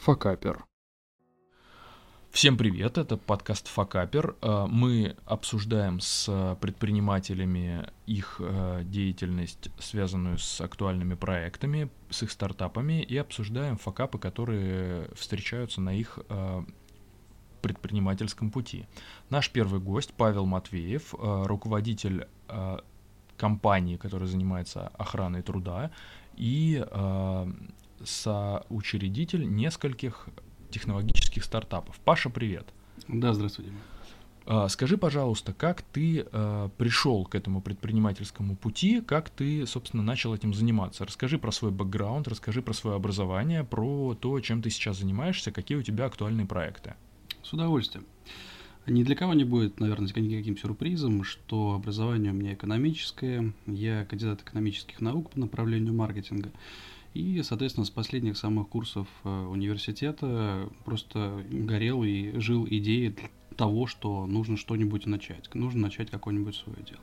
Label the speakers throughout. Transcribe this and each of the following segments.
Speaker 1: Факапер.
Speaker 2: Всем привет, это подкаст Факапер. Э, мы обсуждаем с предпринимателями их э, деятельность, связанную с актуальными проектами, с их стартапами, и обсуждаем факапы, которые встречаются на их э, предпринимательском пути. Наш первый гость Павел Матвеев, руководитель компании, которая занимается охраной труда, и соучредитель нескольких технологических стартапов. Паша, привет.
Speaker 3: Да, здравствуйте.
Speaker 2: А, скажи, пожалуйста, как ты э, пришел к этому предпринимательскому пути, как ты, собственно, начал этим заниматься? Расскажи про свой бэкграунд, расскажи про свое образование, про то, чем ты сейчас занимаешься, какие у тебя актуальные проекты.
Speaker 3: С удовольствием. Ни для кого не будет, наверное, никаким сюрпризом, что образование у меня экономическое, я кандидат экономических наук по направлению маркетинга. И, соответственно, с последних самых курсов э, университета просто горел и жил идеей того, что нужно что-нибудь начать, нужно начать какое-нибудь свое дело.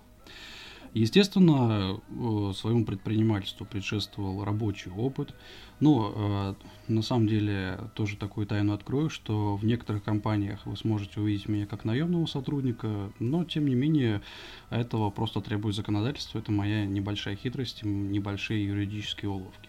Speaker 3: Естественно, э, своему предпринимательству предшествовал рабочий опыт. Но э, на самом деле тоже такую тайну открою, что в некоторых компаниях вы сможете увидеть меня как наемного сотрудника, но тем не менее этого просто требует законодательство. Это моя небольшая хитрость, небольшие юридические уловки.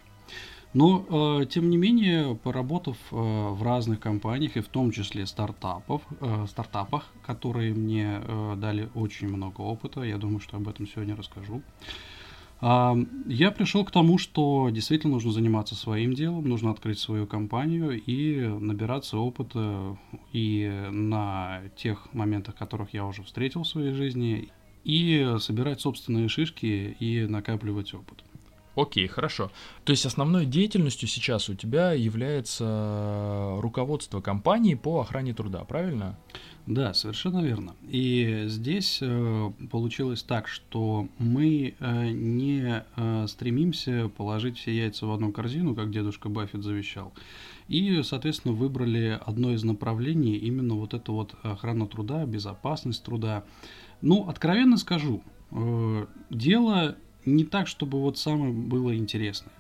Speaker 3: Но, э, тем не менее, поработав э, в разных компаниях, и в том числе стартапов, э, стартапах, которые мне дали очень много опыта, я думаю, что об этом сегодня расскажу, э, я пришел к тому, что действительно нужно заниматься своим делом, нужно открыть свою компанию и набираться опыта и на тех моментах, которых я уже встретил в своей жизни, и собирать собственные шишки и накапливать опыт.
Speaker 2: Окей, хорошо. То есть основной деятельностью сейчас у тебя является руководство компании по охране труда, правильно?
Speaker 3: Да, совершенно верно. И здесь э, получилось так, что мы э, не э, стремимся положить все яйца в одну корзину, как дедушка Баффет завещал. И, соответственно, выбрали одно из направлений именно вот это вот охрана труда, безопасность труда. Ну, откровенно скажу, э, дело не так, чтобы вот самое было интересное.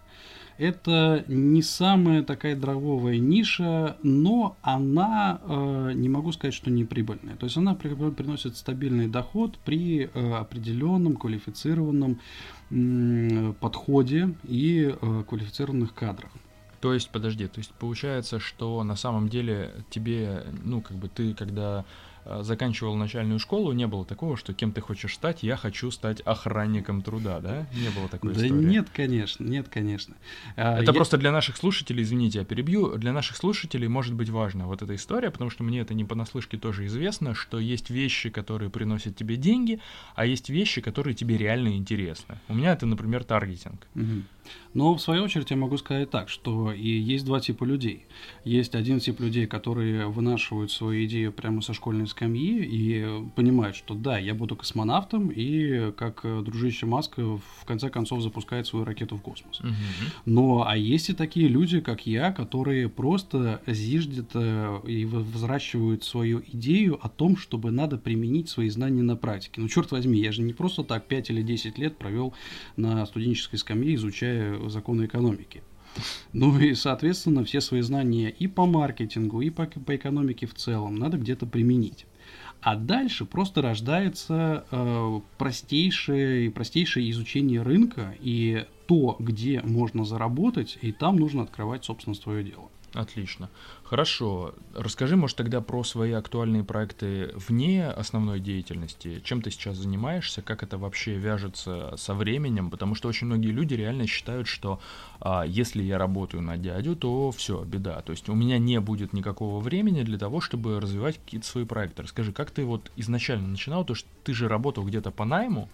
Speaker 3: Это не самая такая дорогая ниша, но она, э, не могу сказать, что не прибыльная. То есть она при, приносит стабильный доход при э, определенном квалифицированном э, подходе и э, квалифицированных кадрах.
Speaker 2: То есть, подожди, то есть получается, что на самом деле тебе, ну, как бы ты, когда заканчивал начальную школу, не было такого, что кем ты хочешь стать, я хочу стать охранником труда, да? Не было такой
Speaker 3: да
Speaker 2: истории.
Speaker 3: нет, конечно, нет, конечно.
Speaker 2: А, это я... просто для наших слушателей, извините, я перебью, для наших слушателей может быть важна вот эта история, потому что мне это не понаслышке тоже известно, что есть вещи, которые приносят тебе деньги, а есть вещи, которые тебе реально интересны. У меня это, например, таргетинг.
Speaker 3: Угу. Но, в свою очередь, я могу сказать так, что и есть два типа людей. Есть один тип людей, которые вынашивают свою идею прямо со школьной скамьи и понимают, что да, я буду космонавтом, и как дружище Маск в конце концов запускает свою ракету в космос. Угу. Но, а есть и такие люди, как я, которые просто зиждят э, и взращивают свою идею о том, чтобы надо применить свои знания на практике. Ну, черт возьми, я же не просто так 5 или 10 лет провел на студенческой скамье, изучая законы экономики. Ну и, соответственно, все свои знания и по маркетингу, и по, по экономике в целом надо где-то применить. А дальше просто рождается э, простейшее, простейшее изучение рынка и то, где можно заработать, и там нужно открывать, собственно, свое дело.
Speaker 2: Отлично. Хорошо. Расскажи, может, тогда про свои актуальные проекты вне основной деятельности. Чем ты сейчас занимаешься? Как это вообще вяжется со временем? Потому что очень многие люди реально считают, что а, если я работаю на дядю, то все, беда. То есть у меня не будет никакого времени для того, чтобы развивать какие-то свои проекты. Расскажи, как ты вот изначально начинал? То, что ты же работал где-то по найму,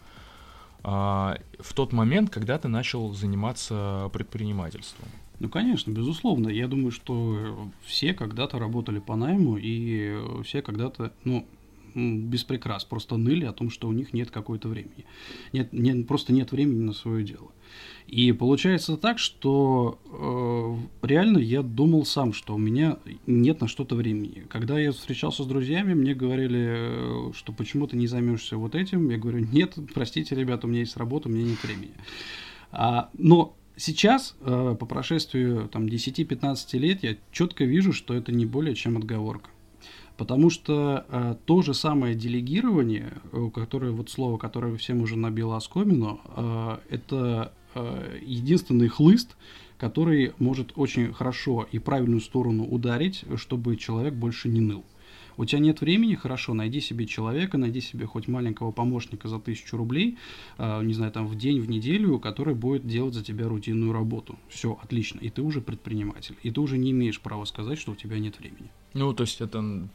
Speaker 2: а, в тот момент, когда ты начал заниматься предпринимательством.
Speaker 3: Ну, конечно, безусловно. Я думаю, что все когда-то работали по найму, и все когда-то, ну, без прикрас, просто ныли о том, что у них нет какое-то времени. Нет, нет, просто нет времени на свое дело. И получается так, что э, реально я думал сам, что у меня нет на что-то времени. Когда я встречался с друзьями, мне говорили, что почему ты не займешься вот этим. Я говорю, нет, простите, ребята, у меня есть работа, у меня нет времени. А, но сейчас, э, по прошествию там, 10-15 лет, я четко вижу, что это не более чем отговорка. Потому что э, то же самое делегирование, э, которое вот слово, которое всем уже набило оскомину, э, это э, единственный хлыст, который может очень хорошо и правильную сторону ударить, чтобы человек больше не ныл. У тебя нет времени, хорошо, найди себе человека, найди себе хоть маленького помощника за тысячу рублей, э, не знаю, там в день, в неделю, который будет делать за тебя рутинную работу. Все, отлично, и ты уже предприниматель, и ты уже не имеешь права сказать, что у тебя нет времени.
Speaker 2: Ну, то есть это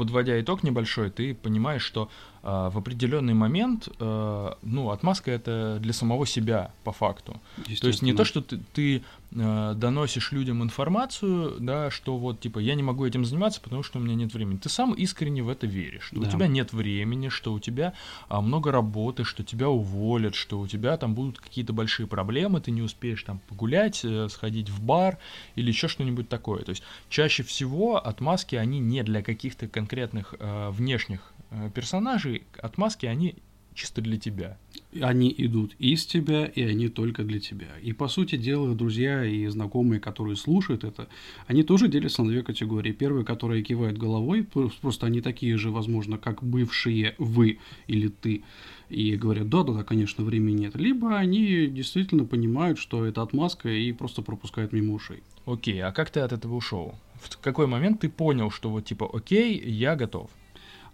Speaker 2: подводя итог небольшой, ты понимаешь, что э, в определенный момент, э, ну, отмазка это для самого себя по факту. То есть не то, что ты, ты э, доносишь людям информацию, да, что вот типа я не могу этим заниматься, потому что у меня нет времени. Ты сам искренне в это веришь, что да. у тебя нет времени, что у тебя а, много работы, что тебя уволят, что у тебя там будут какие-то большие проблемы, ты не успеешь там погулять, э, сходить в бар или еще что-нибудь такое. То есть чаще всего отмазки они не для каких-то конкретных э, внешних э, персонажей, отмазки они чисто для тебя.
Speaker 3: Они идут из тебя, и они только для тебя. И, по сути дела, друзья и знакомые, которые слушают это, они тоже делятся на две категории. Первые, которые кивают головой, просто они такие же, возможно, как бывшие вы или ты, и говорят, да-да-да, конечно, времени нет. Либо они действительно понимают, что это отмазка, и просто пропускают мимо ушей.
Speaker 2: Окей, а как ты от этого ушел? В какой момент ты понял, что вот типа, окей, я готов?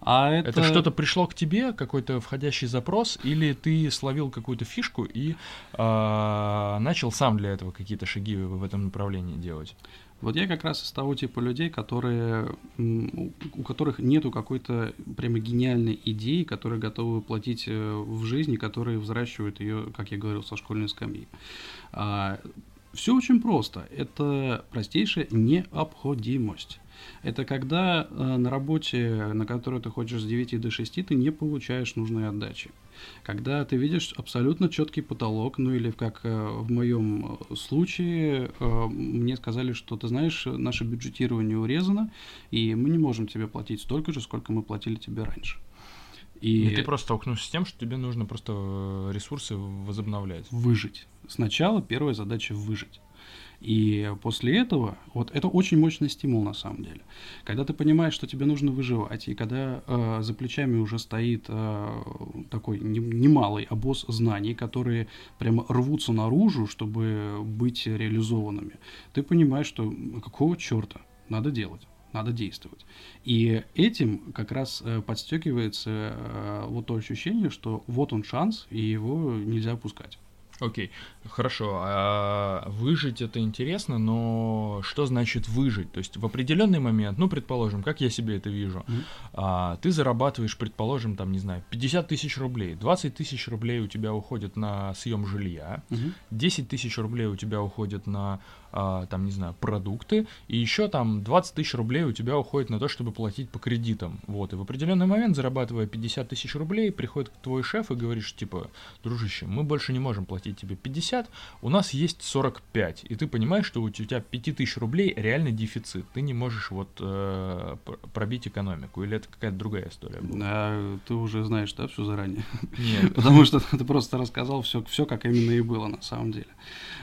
Speaker 2: А это... это что-то пришло к тебе, какой-то входящий запрос, или ты словил какую-то фишку и э, начал сам для этого какие-то шаги в этом направлении делать?
Speaker 3: Вот я как раз из того типа людей, которые, у которых нету какой-то прямо гениальной идеи, которые готовы платить э, в жизни, которые взращивают ее, как я говорил, со школьной скамьи. А, все очень просто. Это простейшая необходимость. Это когда э, на работе, на которой ты хочешь с 9 до 6, ты не получаешь нужной отдачи. Когда ты видишь абсолютно четкий потолок, ну или как э, в моем э, случае, э, мне сказали, что ты знаешь, наше бюджетирование урезано, и мы не можем тебе платить столько же, сколько мы платили тебе раньше.
Speaker 2: И, и ты просто столкнулся с тем, что тебе нужно просто ресурсы возобновлять.
Speaker 3: Выжить. Сначала первая задача выжить. И после этого, вот это очень мощный стимул на самом деле. Когда ты понимаешь, что тебе нужно выживать, и когда э, за плечами уже стоит э, такой немалый обоз знаний, которые прямо рвутся наружу, чтобы быть реализованными, ты понимаешь, что какого черта надо делать надо действовать. И этим как раз э, подстегивается э, вот то ощущение, что вот он шанс, и его нельзя упускать.
Speaker 2: Окей, хорошо. А выжить это интересно, но что значит выжить? То есть в определенный момент, ну, предположим, как я себе это вижу, mm-hmm. а, ты зарабатываешь, предположим, там, не знаю, 50 тысяч рублей, 20 тысяч рублей у тебя уходит на съем жилья, mm-hmm. 10 тысяч рублей у тебя уходит на а, там, не знаю, продукты, и еще там 20 тысяч рублей у тебя уходит на то, чтобы платить по кредитам. Вот, и в определенный момент, зарабатывая 50 тысяч рублей, приходит твой шеф и говоришь, типа, дружище, мы больше не можем платить тебе 50, у нас есть 45, и ты понимаешь, что у тебя 5 тысяч рублей реально дефицит, ты не можешь вот э, пробить экономику, или это какая-то другая история
Speaker 3: была? А, ты уже знаешь, да, все заранее? Нет. Потому что ты просто рассказал все, все, как именно и было на самом деле.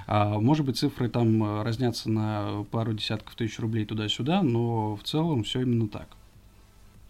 Speaker 3: А, может быть, цифры там э, разнятся на пару десятков тысяч рублей туда-сюда, но в целом все именно так.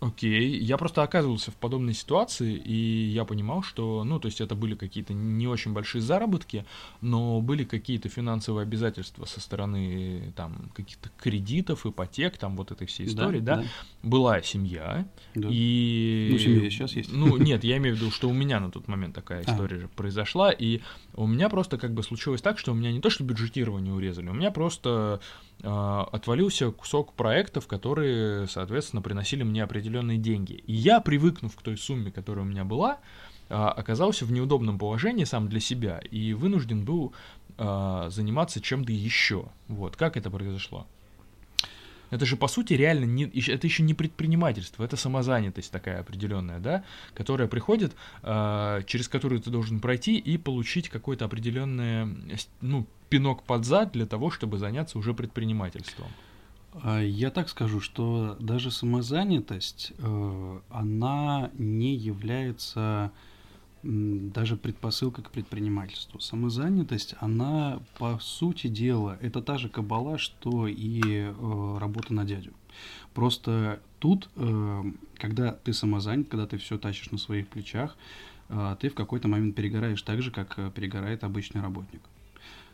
Speaker 2: Окей, я просто оказывался в подобной ситуации, и я понимал, что, ну, то есть это были какие-то не очень большие заработки, но были какие-то финансовые обязательства со стороны, там, каких-то кредитов, ипотек, там, вот этой всей истории, да. да? да. Была семья, да. и...
Speaker 3: Ну, семья сейчас есть.
Speaker 2: Ну, нет, я имею в виду, что у меня на тот момент такая а. история а. же произошла, и у меня просто как бы случилось так, что у меня не то, что бюджетирование урезали, у меня просто отвалился кусок проектов, которые, соответственно, приносили мне определенные деньги. И я, привыкнув к той сумме, которая у меня была, а, оказался в неудобном положении сам для себя и вынужден был а, заниматься чем-то еще. Вот, как это произошло? Это же, по сути, реально не, это еще не предпринимательство, это самозанятость такая определенная, да, которая приходит, э, через которую ты должен пройти и получить какое-то определенное, ну, пинок под зад для того, чтобы заняться уже предпринимательством.
Speaker 3: А, я так скажу, что даже самозанятость, э, она не является даже предпосылка к предпринимательству. Самозанятость, она, по сути дела, это та же кабала, что и э, работа на дядю. Просто тут, э, когда ты самозанят, когда ты все тащишь на своих плечах, э, ты в какой-то момент перегораешь так же, как э, перегорает обычный работник.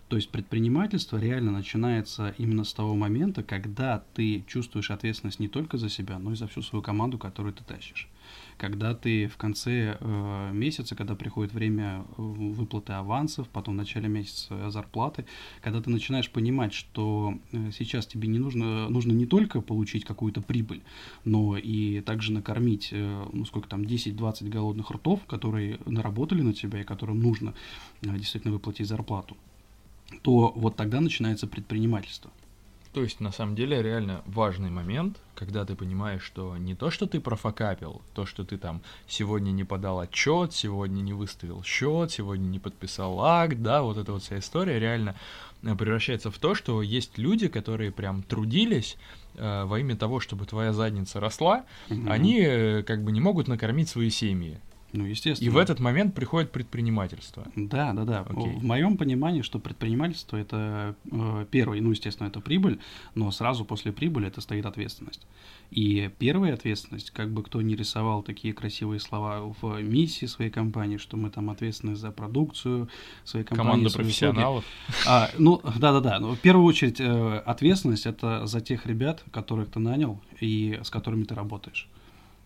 Speaker 3: То есть предпринимательство реально начинается именно с того момента, когда ты чувствуешь ответственность не только за себя, но и за всю свою команду, которую ты тащишь. Когда ты в конце э, месяца, когда приходит время э, выплаты авансов, потом в начале месяца зарплаты, когда ты начинаешь понимать, что э, сейчас тебе не нужно, нужно не только получить какую-то прибыль, но и также накормить, э, ну сколько там, 10-20 голодных ртов, которые наработали на тебя и которым нужно э, действительно выплатить зарплату то вот тогда начинается предпринимательство.
Speaker 2: То есть, на самом деле, реально важный момент, когда ты понимаешь, что не то, что ты профокапил, то, что ты там сегодня не подал отчет, сегодня не выставил счет, сегодня не подписал акт, да, вот эта вот вся история реально э, превращается в то, что есть люди, которые прям трудились э, во имя того, чтобы твоя задница росла, mm-hmm. они э, как бы не могут накормить свои семьи.
Speaker 3: Ну, естественно.
Speaker 2: И в этот момент приходит предпринимательство.
Speaker 3: Да, да, да. Окей. В моем понимании, что предпринимательство это э, первый, ну, естественно, это прибыль, но сразу после прибыли это стоит ответственность. И первая ответственность, как бы кто ни рисовал такие красивые слова в миссии своей компании, что мы там ответственны за продукцию своей компании.
Speaker 2: Команда профессионалов.
Speaker 3: А, ну, да, да, да. Но в первую очередь э, ответственность это за тех ребят, которых ты нанял и с которыми ты работаешь.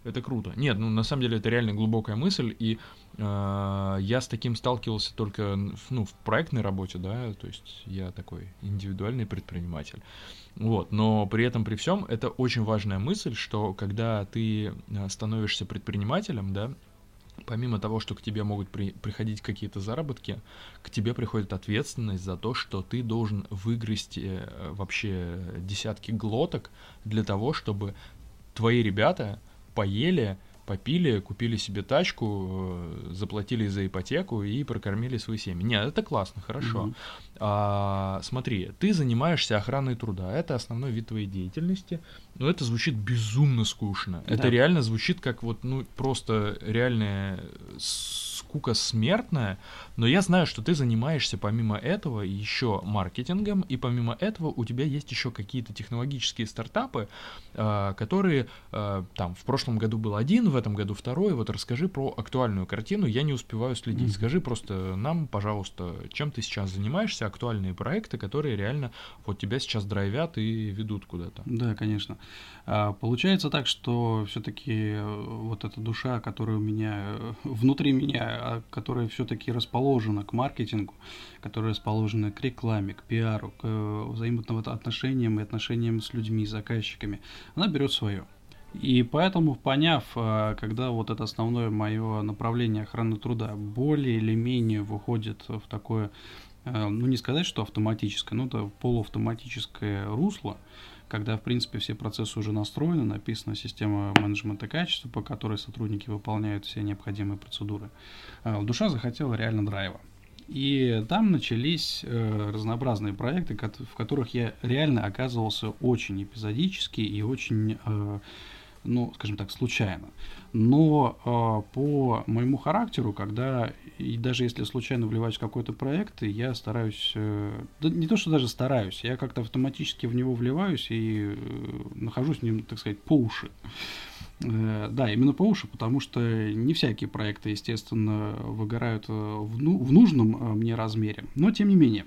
Speaker 2: Это круто. Нет, ну на самом деле это реально глубокая мысль, и э, я с таким сталкивался только ну, в проектной работе, да, то есть я такой индивидуальный предприниматель. Вот, но при этом, при всем, это очень важная мысль, что когда ты э, становишься предпринимателем, да, помимо того, что к тебе могут при, приходить какие-то заработки, к тебе приходит ответственность за то, что ты должен выгрызть э, вообще десятки глоток для того, чтобы твои ребята поели, попили, купили себе тачку, э, заплатили за ипотеку и прокормили свои семьи. Нет, это классно, хорошо. Угу. А, смотри, ты занимаешься охраной труда, это основной вид твоей деятельности, но это звучит безумно скучно. Да. Это реально звучит как вот, ну, просто реальная скука смертная, но я знаю, что ты занимаешься помимо этого еще маркетингом, и помимо этого у тебя есть еще какие-то технологические стартапы, а, которые а, там в прошлом году был один, в этом году второй. Вот расскажи про актуальную картину, я не успеваю следить. Mm-hmm. Скажи просто нам, пожалуйста, чем ты сейчас занимаешься, актуальные проекты, которые реально вот тебя сейчас драйвят и ведут куда-то.
Speaker 3: Да, конечно. А, получается так, что все-таки э, вот эта душа, которая у меня э, внутри меня, а, которая все-таки расположена к маркетингу, которая расположена к рекламе, к пиару, к э, взаимоотношениям и отношениям с людьми, заказчиками, она берет свое. И поэтому, поняв, когда вот это основное мое направление охраны труда более или менее выходит в такое, ну не сказать, что автоматическое, но это полуавтоматическое русло, когда, в принципе, все процессы уже настроены, написана система менеджмента качества, по которой сотрудники выполняют все необходимые процедуры. А, душа захотела реально драйва. И там начались э, разнообразные проекты, в которых я реально оказывался очень эпизодически и очень э, ну, скажем так, случайно. Но э, по моему характеру, когда, и даже если случайно вливаюсь в какой-то проект, я стараюсь, э, да не то, что даже стараюсь, я как-то автоматически в него вливаюсь и э, нахожусь в нем, так сказать, по уши. Э, да, именно по уши, потому что не всякие проекты, естественно, выгорают э, в, ну, в нужном э, мне размере. Но, тем не менее,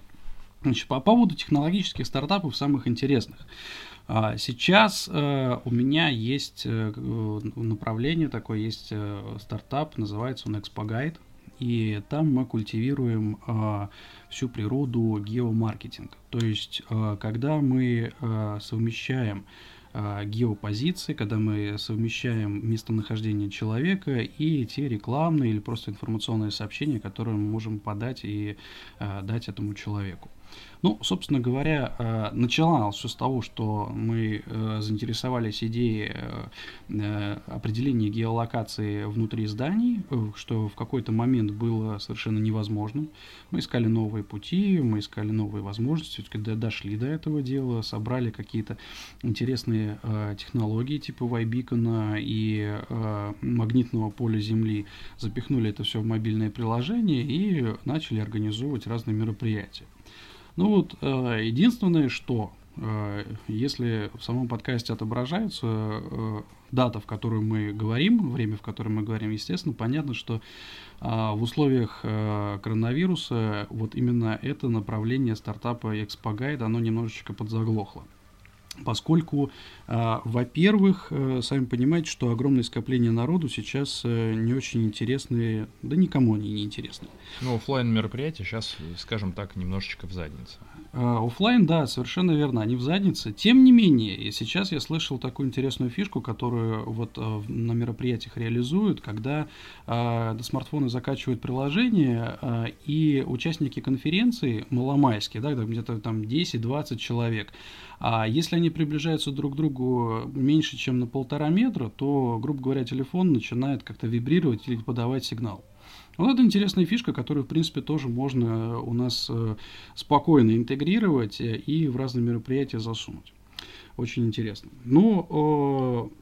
Speaker 3: Значит, по поводу технологических стартапов самых интересных. А, сейчас э, у меня есть э, направление такое, есть э, стартап, называется он Expogide, и там мы культивируем всю природу геомаркетинга. То есть, когда мы совмещаем геопозиции, когда мы совмещаем местонахождение человека и те рекламные или просто информационные сообщения, которые мы можем подать и дать этому человеку. Ну, собственно говоря, э, начиналось все с того, что мы э, заинтересовались идеей э, определения геолокации внутри зданий, что в какой-то момент было совершенно невозможным. Мы искали новые пути, мы искали новые возможности, когда дошли до этого дела, собрали какие-то интересные технологии типа Вайбикона и магнитного поля Земли, запихнули это все в мобильное приложение и начали организовывать разные мероприятия. Ну вот, э, единственное, что э, если в самом подкасте отображается э, дата, в которую мы говорим, время, в котором мы говорим, естественно, понятно, что в условиях коронавируса вот именно это направление стартапа ExpoGuide, оно немножечко подзаглохло поскольку, э, во-первых, э, сами понимаете, что огромное скопление народу сейчас э, не очень интересны, да никому они не интересны.
Speaker 2: Ну, офлайн мероприятия сейчас, скажем так, немножечко в заднице.
Speaker 3: Оффлайн, да, совершенно верно, они в заднице. Тем не менее, сейчас я слышал такую интересную фишку, которую вот на мероприятиях реализуют, когда э, смартфоны закачивают приложение, э, и участники конференции маломайские, да, где-то там 10-20 человек, а если они приближаются друг к другу меньше, чем на полтора метра, то, грубо говоря, телефон начинает как-то вибрировать или подавать сигнал. Вот это интересная фишка, которую, в принципе, тоже можно у нас э, спокойно интегрировать и в разные мероприятия засунуть. Очень интересно. Ну,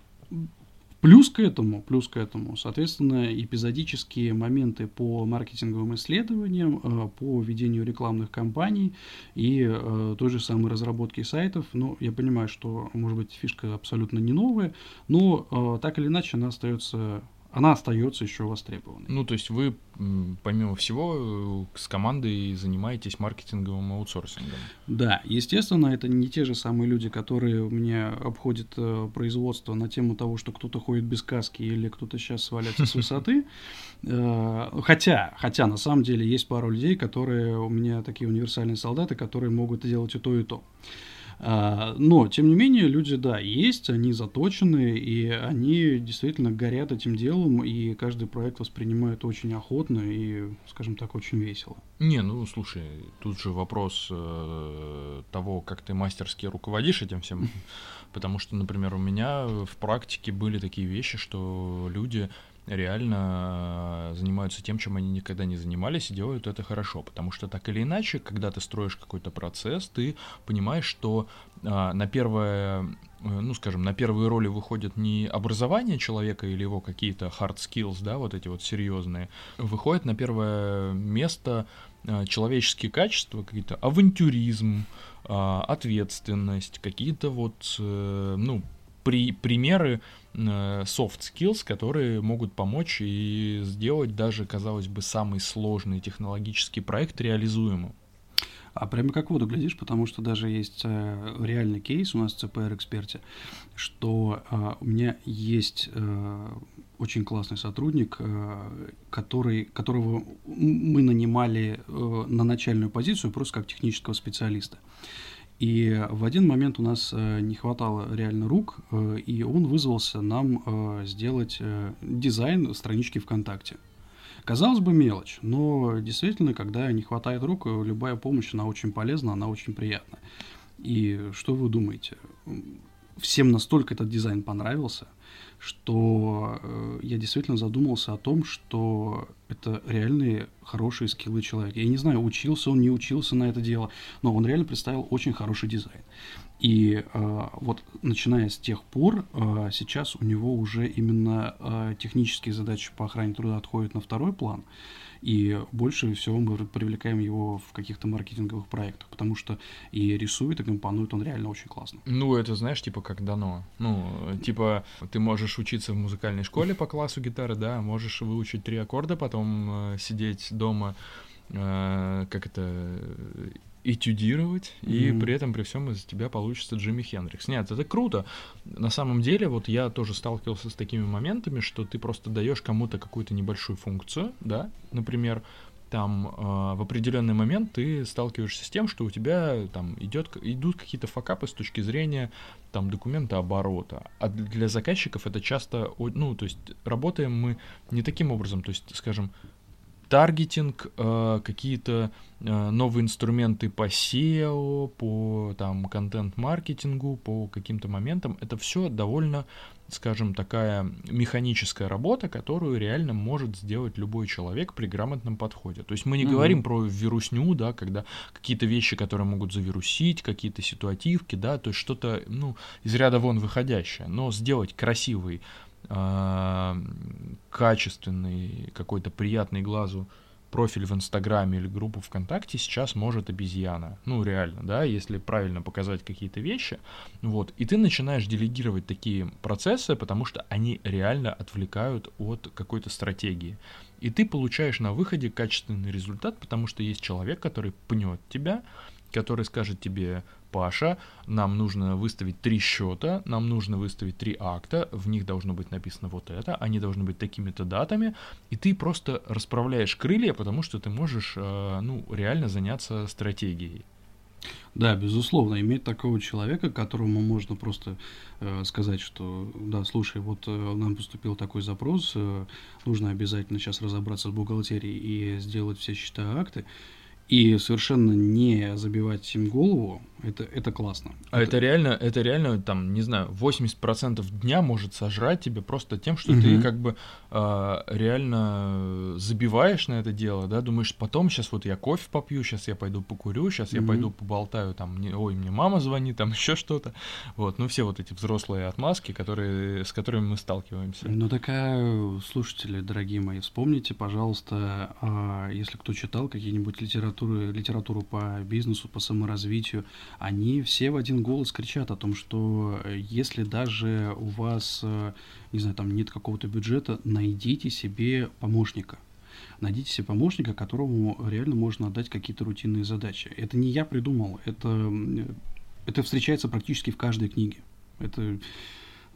Speaker 3: Плюс к этому, плюс к этому, соответственно, эпизодические моменты по маркетинговым исследованиям, э, по ведению рекламных кампаний и э, той же самой разработки сайтов. Ну, я понимаю, что, может быть, фишка абсолютно не новая, но э, так или иначе она остается она остается еще востребованной.
Speaker 2: Ну, то есть вы, помимо всего, с командой занимаетесь маркетинговым аутсорсингом.
Speaker 3: Да, естественно, это не те же самые люди, которые у меня обходят э, производство на тему того, что кто-то ходит без каски или кто-то сейчас свалится с высоты. Э, хотя, хотя на самом деле есть пару людей, которые у меня такие универсальные солдаты, которые могут делать и то, и то. А, но, тем не менее, люди, да, есть, они заточены, и они действительно горят этим делом, и каждый проект воспринимают очень охотно и, скажем так, очень весело.
Speaker 2: Не, ну слушай, тут же вопрос э, того, как ты мастерски руководишь этим всем. Потому что, например, у меня в практике были такие вещи, что люди реально э, занимаются тем, чем они никогда не занимались, и делают это хорошо. Потому что так или иначе, когда ты строишь какой-то процесс, ты понимаешь, что а, на первое, э, ну скажем, на первые роли выходит не образование человека или его какие-то hard skills, да, вот эти вот серьезные, выходит на первое место человеческие качества, какие-то авантюризм, ответственность, какие-то вот, ну, при, примеры Э, soft skills, которые могут помочь и сделать даже, казалось бы, самый сложный технологический проект реализуемым.
Speaker 3: А прямо как воду глядишь, потому что даже есть э, реальный кейс у нас в CPR-эксперте, что э, у меня есть очень классный сотрудник, который, которого мы нанимали на начальную позицию просто как технического специалиста. И в один момент у нас э, не хватало реально рук, э, и он вызвался нам э, сделать дизайн странички ВКонтакте. Казалось бы, мелочь, но действительно, когда не хватает рук, любая помощь, она очень полезна, она очень приятна. И что вы думаете? Всем настолько этот дизайн понравился – что э, я действительно задумался о том, что это реальные хорошие скиллы человека. Я не знаю, учился он, не учился на это дело, но он реально представил очень хороший дизайн. И э, вот начиная с тех пор, э, сейчас у него уже именно э, технические задачи по охране труда отходят на второй план. Э, и больше всего мы привлекаем его в каких-то маркетинговых проектах, потому что и рисует, и компонует он реально очень классно.
Speaker 2: Ну, это знаешь, типа как дано. Ну, типа ты можешь учиться в музыкальной школе по классу гитары, да, можешь выучить три аккорда, потом э, сидеть дома, э, как это этюдировать, mm-hmm. и при этом при всем из тебя получится Джимми Хендрикс. Нет, это круто. На самом деле, вот я тоже сталкивался с такими моментами, что ты просто даешь кому-то какую-то небольшую функцию, да, например, там э, в определенный момент ты сталкиваешься с тем, что у тебя там идет, идут какие-то факапы с точки зрения там документа оборота. А для заказчиков это часто, ну, то есть работаем мы не таким образом, то есть, скажем, таргетинг, э, какие-то э, новые инструменты по SEO, по там контент-маркетингу, по каким-то моментам. Это все довольно, скажем, такая механическая работа, которую реально может сделать любой человек при грамотном подходе. То есть мы не mm-hmm. говорим про вирусню, да, когда какие-то вещи, которые могут завирусить, какие-то ситуативки, да, то есть что-то, ну, из ряда вон выходящее, но сделать красивый э, качественный, какой-то приятный глазу профиль в Инстаграме или группу ВКонтакте сейчас может обезьяна. Ну, реально, да, если правильно показать какие-то вещи. Вот. И ты начинаешь делегировать такие процессы, потому что они реально отвлекают от какой-то стратегии. И ты получаешь на выходе качественный результат, потому что есть человек, который пнет тебя, который скажет тебе, Паша, нам нужно выставить три счета, нам нужно выставить три акта, в них должно быть написано вот это, они должны быть такими-то датами, и ты просто расправляешь крылья, потому что ты можешь, э, ну, реально заняться стратегией.
Speaker 3: Да, безусловно, иметь такого человека, которому можно просто э, сказать, что да, слушай, вот э, нам поступил такой запрос, э, нужно обязательно сейчас разобраться с бухгалтерией и сделать все счета акты, и совершенно не забивать им голову, это, это классно.
Speaker 2: А это... это реально, это реально, там, не знаю, 80% дня может сожрать тебе просто тем, что угу. ты как бы э, реально забиваешь на это дело, да, думаешь, потом сейчас вот я кофе попью, сейчас я пойду покурю, сейчас угу. я пойду поболтаю, там, не, ой, мне мама звонит, там еще что-то. Вот, ну все вот эти взрослые отмазки, которые, с которыми мы сталкиваемся.
Speaker 3: Ну такая, слушатели, дорогие мои, вспомните, пожалуйста, а, если кто читал какие-нибудь литературы, литературу по бизнесу, по саморазвитию, они все в один голос кричат о том, что э, если даже у вас, э, не знаю, там нет какого-то бюджета, найдите себе помощника. Найдите себе помощника, которому реально можно отдать какие-то рутинные задачи. Это не я придумал, это, это встречается практически в каждой книге. Это, э,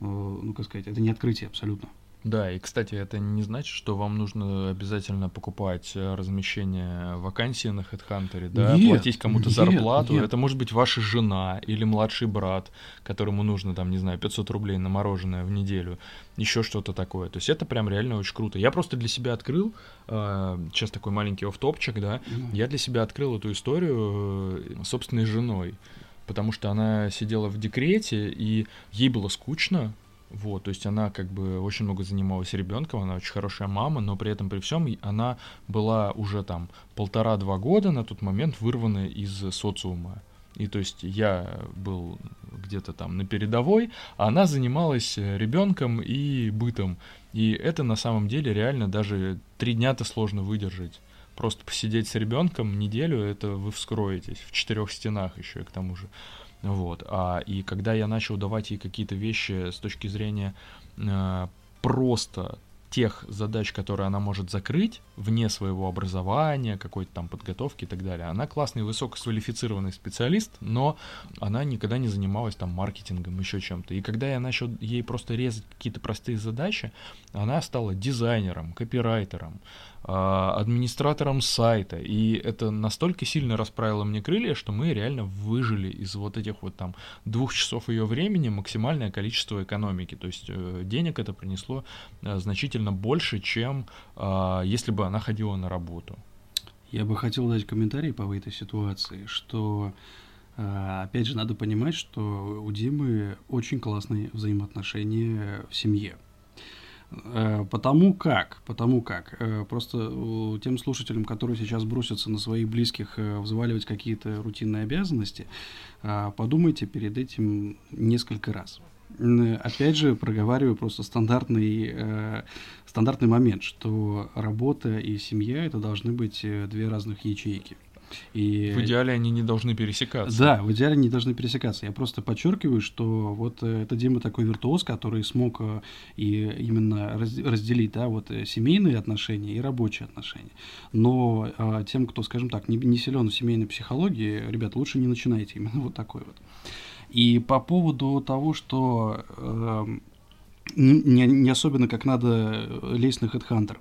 Speaker 3: ну как сказать, это не открытие абсолютно.
Speaker 2: Да, и, кстати, это не значит, что вам нужно обязательно покупать э, размещение вакансии на HeadHunter, да, нет, платить кому-то зарплату. Нет. Это может быть ваша жена или младший брат, которому нужно, там, не знаю, 500 рублей на мороженое в неделю, еще что-то такое. То есть это прям реально очень круто. Я просто для себя открыл, э, сейчас такой маленький офтопчик, да, mm. я для себя открыл эту историю э, собственной женой, потому что она сидела в декрете, и ей было скучно, вот, то есть она как бы очень много занималась ребенком, она очень хорошая мама, но при этом при всем она была уже там полтора-два года на тот момент вырвана из социума. И то есть я был где-то там на передовой, а она занималась ребенком и бытом. И это на самом деле реально даже три дня-то сложно выдержать. Просто посидеть с ребенком неделю, это вы вскроетесь в четырех стенах еще и к тому же. Вот. А, и когда я начал давать ей какие-то вещи с точки зрения э, просто тех задач, которые она может закрыть вне своего образования, какой-то там подготовки и так далее. Она классный, высококвалифицированный специалист, но она никогда не занималась там маркетингом, еще чем-то. И когда я начал ей просто резать какие-то простые задачи, она стала дизайнером, копирайтером, администратором сайта. И это настолько сильно расправило мне крылья, что мы реально выжили из вот этих вот там двух часов ее времени максимальное количество экономики. То есть э, денег это принесло э, значительно больше, чем а, если бы она ходила на работу.
Speaker 3: Я бы хотел дать комментарий по этой ситуации, что а, опять же надо понимать, что у Димы очень классные взаимоотношения в семье. Э, потому как, потому как, э, просто тем слушателям, которые сейчас бросятся на своих близких э, взваливать какие-то рутинные обязанности, подумайте перед этим несколько раз. Опять же, проговариваю просто стандартный, стандартный момент, что работа и семья это должны быть две разных ячейки.
Speaker 2: И... В идеале они не должны пересекаться.
Speaker 3: Да, в идеале не должны пересекаться. Я просто подчеркиваю, что вот э, это Дима такой виртуоз, который смог э, и именно разделить, да, вот э, семейные отношения и рабочие отношения. Но а, тем, кто, скажем так, не, не силен в семейной психологии, ребят, лучше не начинайте именно вот такой вот. И по поводу того, что э, не, не особенно как надо лезть на HeadHunter.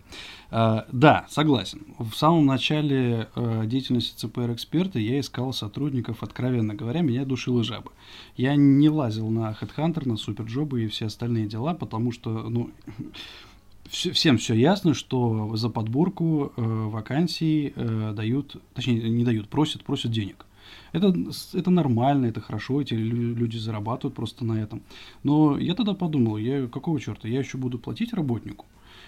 Speaker 3: А, да, согласен. В самом начале а, деятельности ЦПР-эксперта я искал сотрудников, откровенно говоря, меня душила жаба. Я не лазил на HeadHunter, на Суперджобы и все остальные дела, потому что, ну, всем все ясно, что за подборку э, вакансий э, дают, точнее, не дают, просят, просят денег. Это, это нормально, это хорошо, эти люди зарабатывают просто на этом. Но я тогда подумал, я какого черта, я еще буду платить работнику,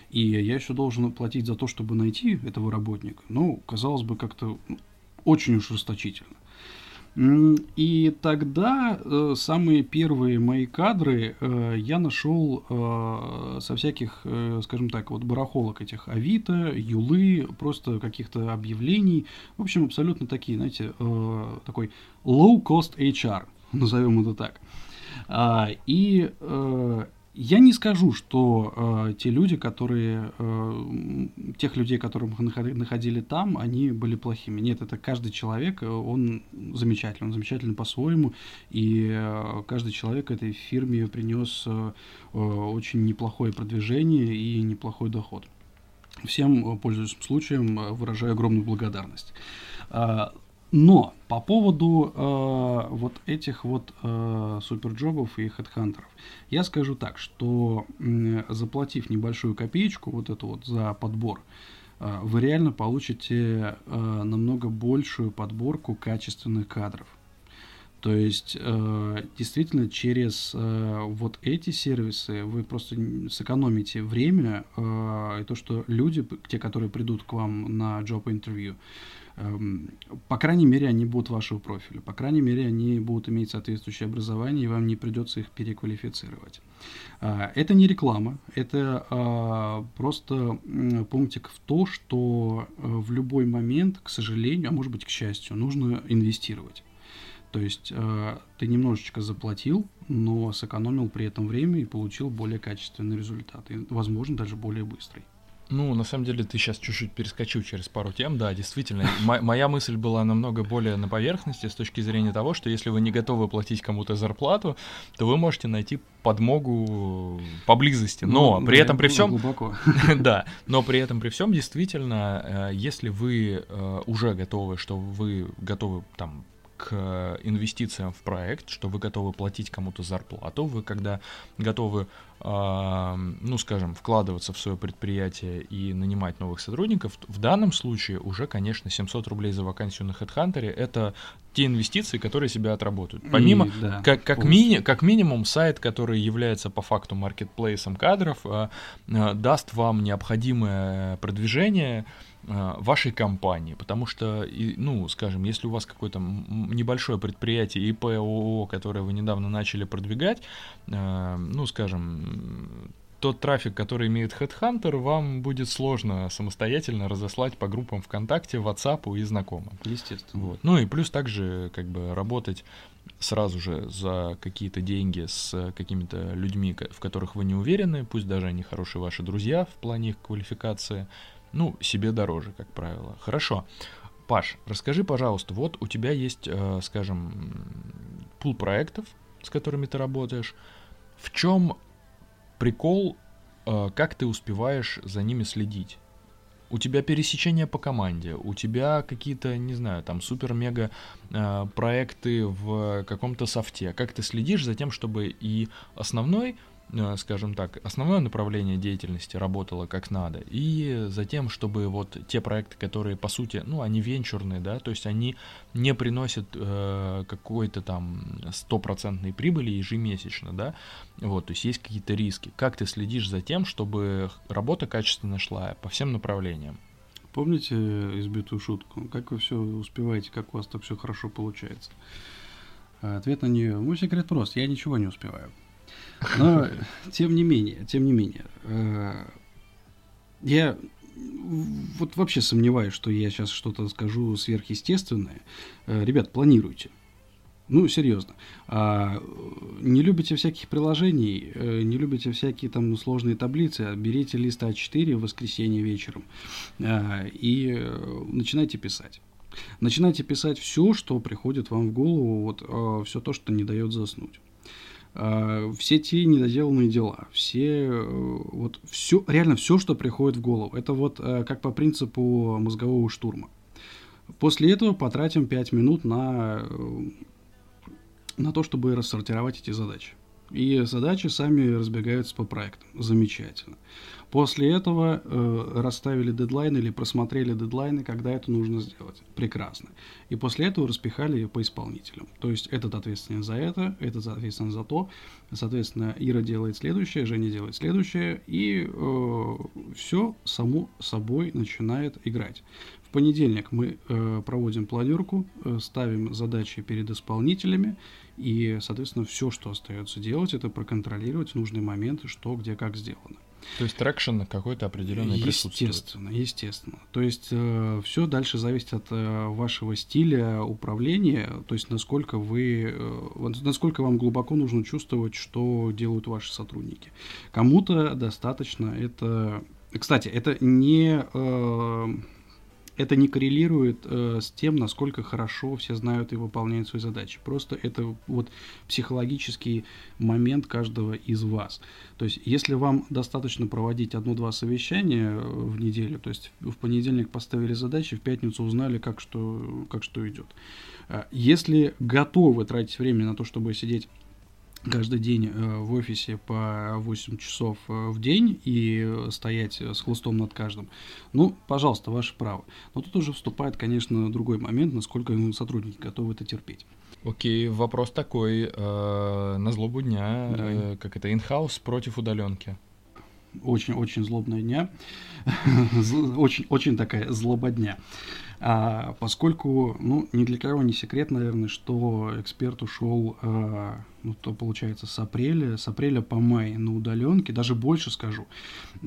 Speaker 3: и я еще должен платить за то, чтобы найти этого работника. Ну, казалось бы, как-то очень уж расточительно. И тогда э, самые первые мои кадры э, я нашел э, со всяких, э, скажем так, вот барахолок этих Авито, Юлы, просто каких-то объявлений. В общем, абсолютно такие, знаете, э, такой low-cost HR, назовем это так. А, и э, я не скажу, что э, те люди, которые, э, тех людей, которых находили там, они были плохими. Нет, это каждый человек, э, он замечательный, он замечательный по-своему, и э, каждый человек этой фирме принес э, э, очень неплохое продвижение и неплохой доход. Всем, э, пользуясь случаем, выражаю огромную благодарность. Но по поводу э, вот этих вот э, суперджобов и хедхантеров, я скажу так, что э, заплатив небольшую копеечку вот эту вот за подбор, э, вы реально получите э, намного большую подборку качественных кадров. То есть, э, действительно, через э, вот эти сервисы вы просто сэкономите время э, и то, что люди, те, которые придут к вам на job интервью, Эм, по крайней мере, они будут вашего профиля, по крайней мере, они будут иметь соответствующее образование, и вам не придется их переквалифицировать. А, это не реклама, это а, просто пунктик в то, что э, в любой момент, к сожалению, а может быть, к счастью, нужно инвестировать. То есть э, ты немножечко заплатил, но сэкономил при этом время и получил более качественный результат, и, возможно, даже более быстрый.
Speaker 2: Ну, на самом деле, ты сейчас чуть-чуть перескочил через пару тем, да, действительно. моя мысль была намного более на поверхности с точки зрения того, что если вы не готовы платить кому-то зарплату, то вы можете найти подмогу поблизости. Но ну, при этом при всем... да, но при этом при всем действительно, э, если вы э, уже готовы, что вы готовы там к инвестициям в проект, что вы готовы платить кому-то зарплату, вы когда готовы, э, ну, скажем, вкладываться в свое предприятие и нанимать новых сотрудников, в данном случае уже, конечно, 700 рублей за вакансию на HeadHunter — это те инвестиции, которые себя отработают. Помимо, и, да, как, как, мини, как минимум, сайт, который является по факту маркетплейсом кадров, э, э, даст вам необходимое продвижение, Э, вашей компании, потому что, ну, скажем, если у вас какое-то небольшое предприятие ИП, ООО, которое вы недавно начали продвигать, э, ну, скажем, тот трафик, который имеет Headhunter, вам будет сложно самостоятельно разослать по группам ВКонтакте, WhatsApp и знакомым.
Speaker 3: Естественно.
Speaker 2: Вот. Ну и плюс также как бы работать сразу же за какие-то деньги с какими-то людьми, в которых вы не уверены, пусть даже они хорошие ваши друзья в плане их квалификации, ну, себе дороже, как правило. Хорошо. Паш, расскажи, пожалуйста, вот у тебя есть, э, скажем, пул проектов, с которыми ты работаешь. В чем прикол, э, как ты успеваешь за ними следить? У тебя пересечение по команде, у тебя какие-то, не знаю, там супер-мега э, проекты в каком-то софте. Как ты следишь за тем, чтобы и основной скажем так, основное направление деятельности работало как надо, и затем, чтобы вот те проекты, которые по сути, ну, они венчурные, да, то есть они не приносят э, какой-то там стопроцентной прибыли ежемесячно, да, вот, то есть есть какие-то риски. Как ты следишь за тем, чтобы работа качественно шла по всем направлениям?
Speaker 3: Помните избитую шутку? Как вы все успеваете, как у вас так все хорошо получается? Ответ на нее. Мой секрет прост. Я ничего не успеваю. Но, тем не менее, тем не менее, э, я вот вообще сомневаюсь, что я сейчас что-то скажу сверхъестественное. Э, ребят, планируйте. Ну, серьезно. А, не любите всяких приложений, э, не любите всякие там сложные таблицы, берите лист А4 в воскресенье вечером и начинайте писать. Начинайте писать все, что приходит вам в голову, вот все то, что не дает заснуть. А, все те недоделанные дела, все, э, вот все, реально все, что приходит в голову. Это вот э, как по принципу мозгового штурма. После этого потратим 5 минут на, э, на то, чтобы рассортировать эти задачи. И задачи сами разбегаются по проектам. Замечательно. После этого э, расставили дедлайны или просмотрели дедлайны, когда это нужно сделать. Прекрасно. И после этого распихали по исполнителям. То есть этот ответственен за это, этот ответственен за то. Соответственно, Ира делает следующее, Женя делает следующее. И э, все само собой начинает играть. В понедельник мы э, проводим планерку, э, ставим задачи перед исполнителями, и, соответственно, все, что остается делать, это проконтролировать нужные моменты, что, где, как сделано.
Speaker 2: То есть трекшн какой-то определенный присутствует.
Speaker 3: Естественно, естественно. То есть э, все дальше зависит от э, вашего стиля управления, то есть насколько вы, э, насколько вам глубоко нужно чувствовать, что делают ваши сотрудники. Кому-то достаточно это, кстати, это не э, это не коррелирует э, с тем, насколько хорошо все знают и выполняют свои задачи. Просто это вот психологический момент каждого из вас. То есть, если вам достаточно проводить одно-два совещания э, в неделю, то есть в понедельник поставили задачи, в пятницу узнали, как что, как что идет. Э, если готовы тратить время на то, чтобы сидеть каждый день э, в офисе по 8 часов э, в день и стоять с хлыстом над каждым, ну, пожалуйста, ваше право. Но тут уже вступает, конечно, другой момент, насколько сотрудники готовы это терпеть.
Speaker 2: Окей, вопрос такой. Э, на злобу дня, да. э, как это, инхаус против удаленки?
Speaker 3: Очень-очень злобная дня. очень, очень такая злободня. А, поскольку, ну, ни для кого не секрет, наверное, что эксперт ушел, ну, то получается с апреля, с апреля по май на удаленке, даже больше скажу,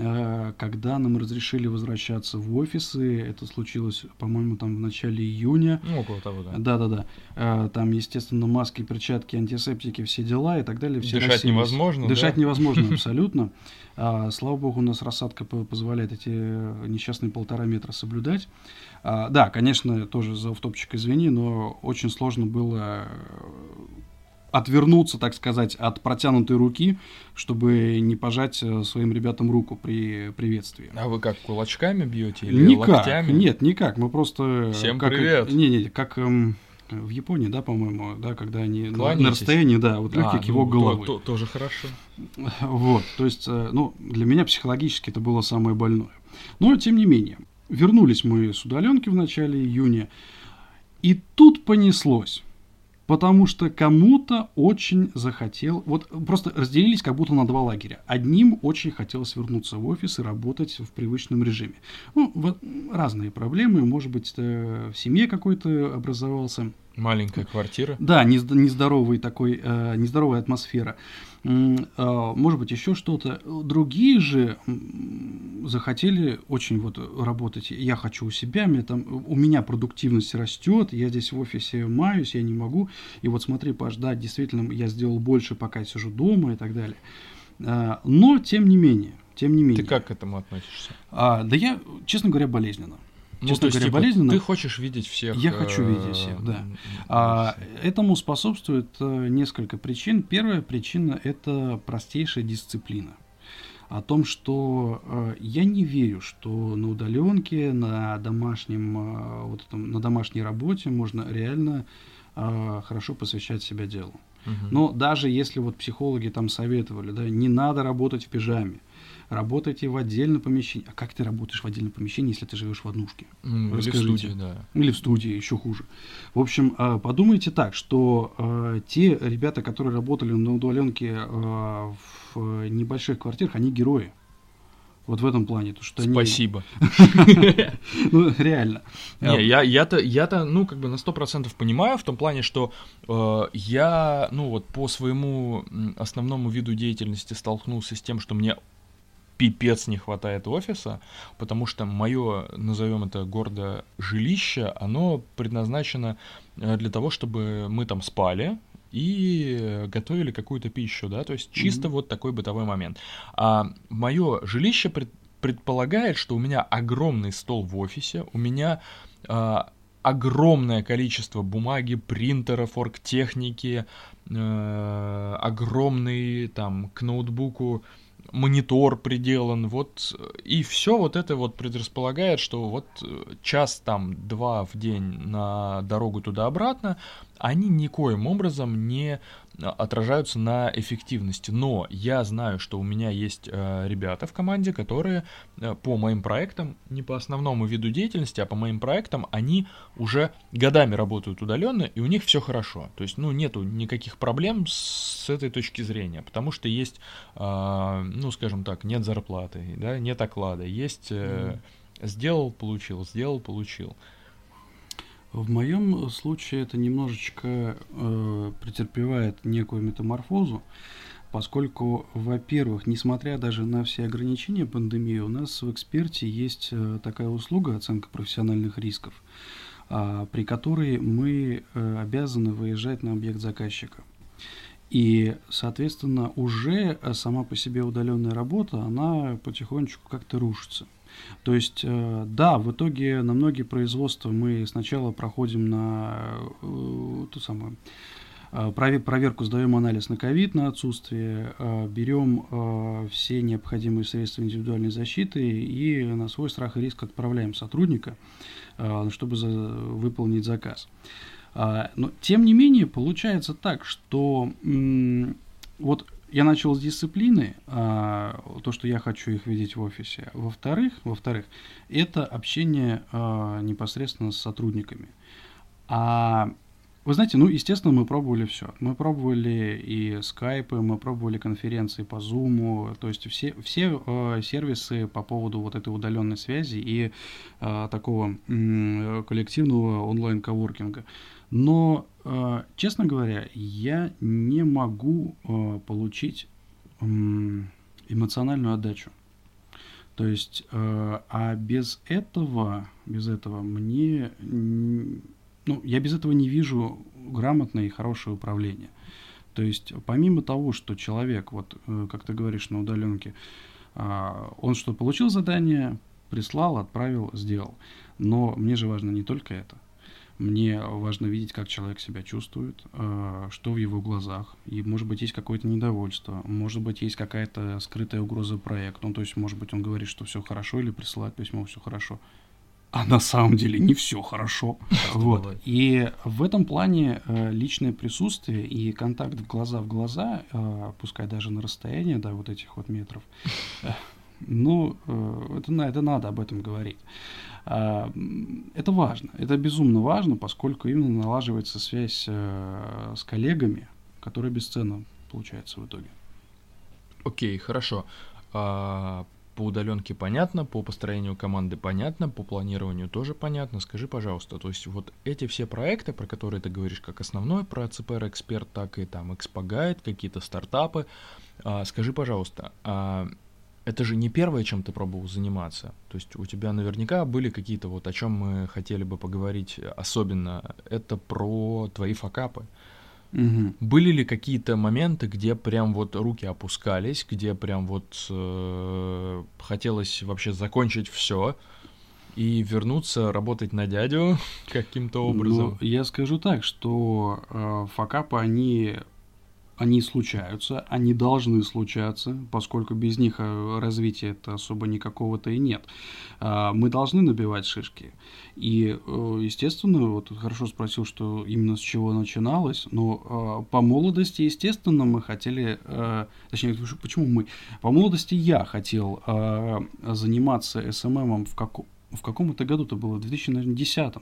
Speaker 3: а, когда нам разрешили возвращаться в офисы, это случилось, по-моему, там в начале июня.
Speaker 2: Ну, около того, да.
Speaker 3: Да-да-да. А, там, естественно, маски, перчатки, антисептики, все дела и так далее. Все
Speaker 2: Дышать расселись. невозможно,
Speaker 3: Дышать да? невозможно абсолютно. А, слава богу, у нас рассадка позволяет эти несчастные полтора метра соблюдать. А, да, конечно, тоже за автопчик извини, но очень сложно было э, отвернуться, так сказать, от протянутой руки, чтобы не пожать э, своим ребятам руку при приветствии.
Speaker 2: А вы как, кулачками бьете или
Speaker 3: никак,
Speaker 2: локтями?
Speaker 3: Нет, никак. Мы просто...
Speaker 2: Всем
Speaker 3: как,
Speaker 2: привет!
Speaker 3: Не, не, как эм, в Японии, да, по-моему, да, когда они на, на расстоянии, да, вот легкий а, кивок ну, головы.
Speaker 2: То, то, тоже хорошо.
Speaker 3: Вот, то есть, э, ну, для меня психологически это было самое больное. Но, тем не менее, Вернулись мы с удаленки в начале июня, и тут понеслось. Потому что кому-то очень захотел, вот просто разделились как будто на два лагеря. Одним очень хотелось вернуться в офис и работать в привычном режиме. Ну, вот разные проблемы, может быть, в семье какой-то образовался.
Speaker 2: Маленькая квартира.
Speaker 3: Да, нездоровый такой, э, нездоровая атмосфера. А, может быть, еще что-то. Другие же захотели очень вот работать. Я хочу у себя, мне там, у меня продуктивность растет, я здесь в офисе маюсь, я не могу. И вот смотри, Паш, да, действительно, я сделал больше, пока я сижу дома и так далее. А, но, тем не менее, тем не менее.
Speaker 2: Ты как к этому относишься?
Speaker 3: А, да я, честно говоря, болезненно.
Speaker 2: Ну, Честно говоря, типа, болезненно. Ты хочешь видеть всех.
Speaker 3: Я хочу видеть всех, да. А, этому способствует э, несколько причин. Первая причина – это простейшая дисциплина. О том, что э, я не верю, что на удаленке, на домашнем, э, вот этом, на домашней работе можно реально хорошо посвящать себя делу. Угу. Но даже если вот психологи там советовали, да, не надо работать в пижаме работаете в отдельном помещении. А как ты работаешь в отдельном помещении, если ты живешь в однушке?
Speaker 2: Mm, или в студии, да.
Speaker 3: Или в студии, еще хуже. В общем, а, подумайте так, что а, те ребята, которые работали на удаленке а, в небольших квартирах, они герои. Вот в этом плане. То, что
Speaker 2: Спасибо.
Speaker 3: Ну, реально.
Speaker 2: Не, я, я-то, я-то, ну, как бы на сто процентов понимаю в том плане, что э, я, ну, вот по своему основному виду деятельности столкнулся с тем, что мне пипец не хватает офиса, потому что мое, назовем это гордо, жилище, оно предназначено э, для того, чтобы мы там спали, и готовили какую-то пищу, да, то есть чисто mm-hmm. вот такой бытовой момент. А мое жилище пред, предполагает, что у меня огромный стол в офисе, у меня а, огромное количество бумаги, принтеров, оргтехники, э, огромный там к ноутбуку монитор приделан, вот, и все вот это вот предрасполагает, что вот час там, два в день на дорогу туда-обратно, они никоим образом не а, отражаются на эффективности. Но я знаю, что у меня есть э, ребята в команде, которые э, по моим проектам, не по основному виду деятельности, а по моим проектам, они уже годами работают удаленно, и у них все хорошо. То есть, ну, нету никаких проблем с этой точки зрения, потому что есть, э, ну, скажем так, нет зарплаты, да, нет оклада, есть э, сделал, получил, сделал, получил.
Speaker 3: В моем случае это немножечко э, претерпевает некую метаморфозу, поскольку, во-первых, несмотря даже на все ограничения пандемии, у нас в эксперте есть э, такая услуга оценка профессиональных рисков, э, при которой мы э, обязаны выезжать на объект заказчика. И, соответственно, уже сама по себе удаленная работа, она потихонечку как-то рушится. То есть, э, да, в итоге на многие производства мы сначала проходим на э, ту самую э, проверку, сдаем анализ на ковид, на отсутствие, берем все необходимые средства индивидуальной защиты и на свой страх и риск отправляем сотрудника, чтобы выполнить заказ. Но, тем не менее, получается так, что вот я начал с дисциплины, а, то, что я хочу их видеть в офисе. Во-вторых, во-вторых, это общение а, непосредственно с сотрудниками. А вы знаете, ну, естественно, мы пробовали все. Мы пробовали и скайпы, мы пробовали конференции по Zoom, то есть все, все э, сервисы по поводу вот этой удаленной связи и э, такого э, коллективного онлайн-коворкинга. Но, э, честно говоря, я не могу э, получить эмоциональную отдачу. То есть, э, а без этого, без этого мне, ну, я без этого не вижу грамотное и хорошее управление. То есть, помимо того, что человек, вот, как ты говоришь на удаленке, а, он что, получил задание, прислал, отправил, сделал. Но мне же важно не только это. Мне важно видеть, как человек себя чувствует, э, что в его глазах. И, может быть, есть какое-то недовольство, может быть, есть какая-то скрытая угроза проекту. Ну, то есть, может быть, он говорит, что все хорошо, или присылает письмо, все хорошо. А на самом деле не все хорошо. Вот. И в этом плане э, личное присутствие и контакт в глаза в глаза, э, пускай даже на расстоянии, да, вот этих вот метров, ну, это, это надо об этом говорить. А, это важно, это безумно важно, поскольку именно налаживается связь э, с коллегами, которая бесценна получается в итоге.
Speaker 2: Окей, хорошо. А, по удаленке понятно, по построению команды понятно, по планированию тоже понятно. Скажи, пожалуйста, то есть вот эти все проекты, про которые ты говоришь как основной, про CPR Эксперт, так и там Expagite, какие-то стартапы, а, скажи, пожалуйста, это же не первое, чем ты пробовал заниматься. То есть у тебя наверняка были какие-то вот, о чем мы хотели бы поговорить особенно, это про твои факапы. Угу. Были ли какие-то моменты, где прям вот руки опускались, где прям вот э, хотелось вообще закончить все и вернуться работать на дядю каким-то образом?
Speaker 3: Ну, я скажу так, что э, факапы, они они случаются, они должны случаться, поскольку без них э, развития это особо никакого-то и нет. А, мы должны набивать шишки. И, э, естественно, вот хорошо спросил, что именно с чего начиналось, но а, по молодости, естественно, мы хотели, э, точнее, почему мы? По молодости я хотел заниматься СММом в каком в каком это году это было, в 2010.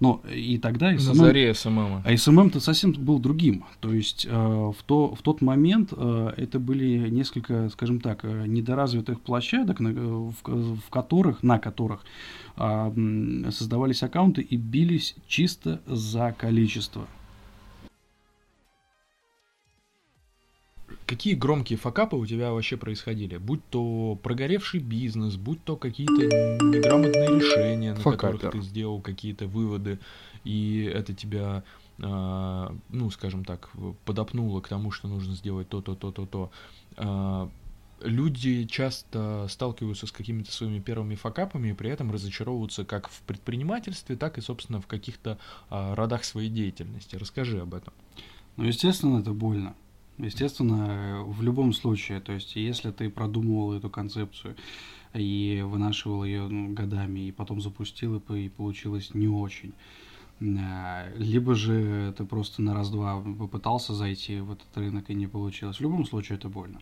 Speaker 3: Но и тогда
Speaker 2: SMM... На заре SMM.
Speaker 3: А SMM-то совсем был другим. То есть э, в, то, в тот момент э, это были несколько, скажем так, э, недоразвитых площадок, на, в, в которых, на которых э, создавались аккаунты и бились чисто за количество.
Speaker 2: Какие громкие факапы у тебя вообще происходили? Будь то прогоревший бизнес, будь то какие-то неграмотные решения, на Факапер. которых ты сделал какие-то выводы, и это тебя, э, ну, скажем так, подопнуло к тому, что нужно сделать то-то, то-то, то. Э, люди часто сталкиваются с какими-то своими первыми факапами и при этом разочаровываются как в предпринимательстве, так и, собственно, в каких-то э, родах своей деятельности. Расскажи об этом.
Speaker 3: Ну, естественно, это больно. Естественно, в любом случае, то есть если ты продумывал эту концепцию и вынашивал ее ну, годами, и потом запустил, и получилось не очень, Э, либо же ты просто на раз-два попытался зайти в этот рынок и не получилось. В любом случае это больно.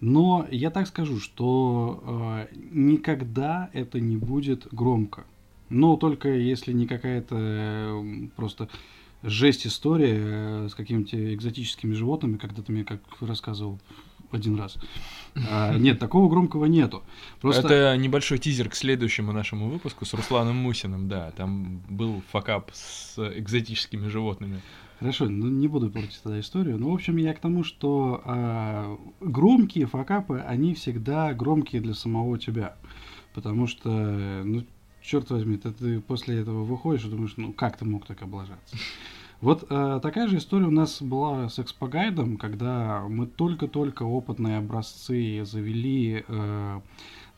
Speaker 3: Но я так скажу, что э, никогда это не будет громко. Но только если не какая-то э, просто жесть история э, с какими-то экзотическими животными, когда ты мне как рассказывал один раз. А, нет, такого громкого нету.
Speaker 2: Просто... Это небольшой тизер к следующему нашему выпуску с Русланом Мусиным, да. Там был факап с экзотическими животными.
Speaker 3: Хорошо, ну не буду портить тогда историю. Ну, в общем, я к тому, что а, громкие факапы, они всегда громкие для самого тебя. Потому что, ну, черт возьми, ты, ты после этого выходишь и думаешь, ну как ты мог так облажаться? Вот э, такая же история у нас была с экспогайдом, когда мы только-только опытные образцы завели, э,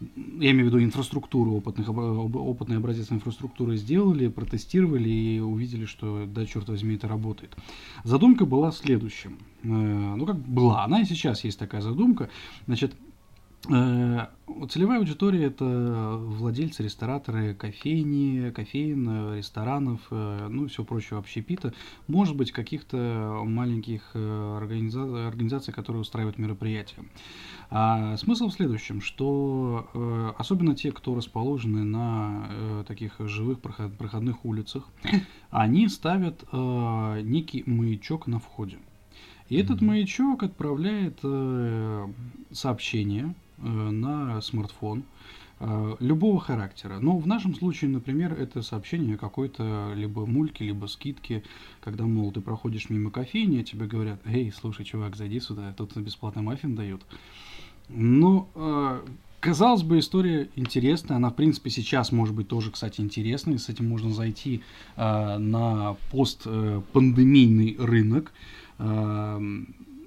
Speaker 3: я имею в виду инфраструктуру опытных, опытный образец инфраструктуры сделали, протестировали и увидели, что, да, черт возьми, это работает. Задумка была в следующем. Э, ну, как была, она и сейчас есть такая задумка. Значит, целевая аудитория это владельцы, рестораторы, кофейни, кофеин, ресторанов, э, ну и все прочее общепита. Может быть, каких-то маленьких э, организа- организаций, которые устраивают мероприятия. А смысл в следующем, что особенно те, кто расположены на таких живых проходных улицах, они ставят некий маячок на входе. И этот маячок отправляет сообщение Э, на смартфон э, любого характера. Но в нашем случае, например, это сообщение какой-то либо мульки, либо скидки, когда, мол, ты проходишь мимо кофейни, тебе говорят, эй, слушай, чувак, зайди сюда, тут бесплатный маффин дают. Ну, э, казалось бы, история интересная, она, в принципе, сейчас может быть тоже, кстати, интересной, с этим можно зайти на постпандемийный рынок,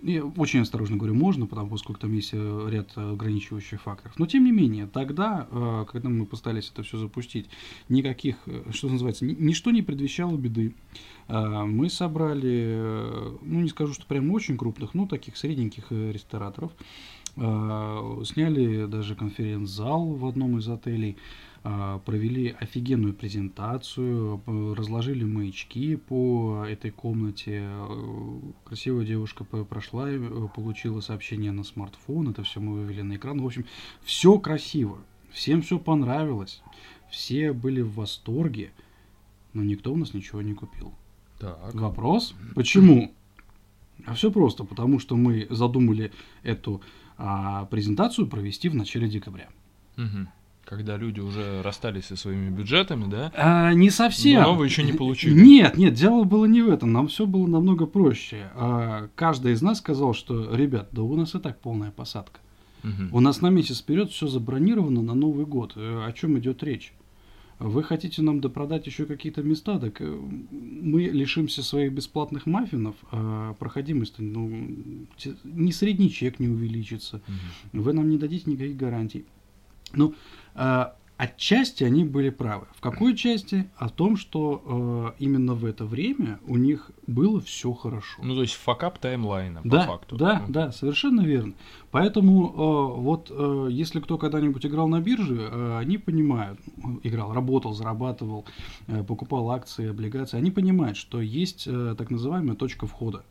Speaker 3: я очень осторожно говорю, можно, потому поскольку там есть э, ряд ограничивающих факторов. Но тем не менее, тогда, э, когда мы постарались это все запустить, никаких, э, что называется, ничто не предвещало беды. Мы собрали, ну не скажу, что прям очень крупных, но таких средненьких рестораторов. Сняли даже конференц-зал в одном из отелей. А, провели офигенную презентацию, разложили маячки по этой комнате. Красивая девушка прошла, э, получила сообщение на смартфон, это все мы вывели на экран. В общем, все красиво, всем все понравилось, все были в восторге, но никто у нас ничего не купил. Так. Вопрос, почему? А все просто, потому что мы задумали эту а, презентацию провести в начале декабря.
Speaker 2: Угу. Когда люди уже расстались со своими бюджетами, да?
Speaker 3: А, не совсем.
Speaker 2: Но вы еще не получили.
Speaker 3: Нет, нет, дело было не в этом. Нам все было намного проще. А, каждый из нас сказал, что, ребят, да у нас и так полная посадка. Угу. У нас на месяц вперед все забронировано на Новый год. Э, о чем идет речь? Вы хотите нам допродать еще какие-то места, так э, мы лишимся своих бесплатных маффинов, а проходимость, ну, ни средний чек не увеличится, угу. вы нам не дадите никаких гарантий. Ну, э, отчасти они были правы. В какой части? О том, что э, именно в это время у них было все хорошо.
Speaker 2: Ну, то есть факап таймлайна,
Speaker 3: да, по факту. Да, да, совершенно верно. Поэтому э, вот э, если кто когда-нибудь играл на бирже, э, они понимают, играл, работал, зарабатывал, э, покупал акции, облигации, они понимают, что есть э, так называемая точка входа.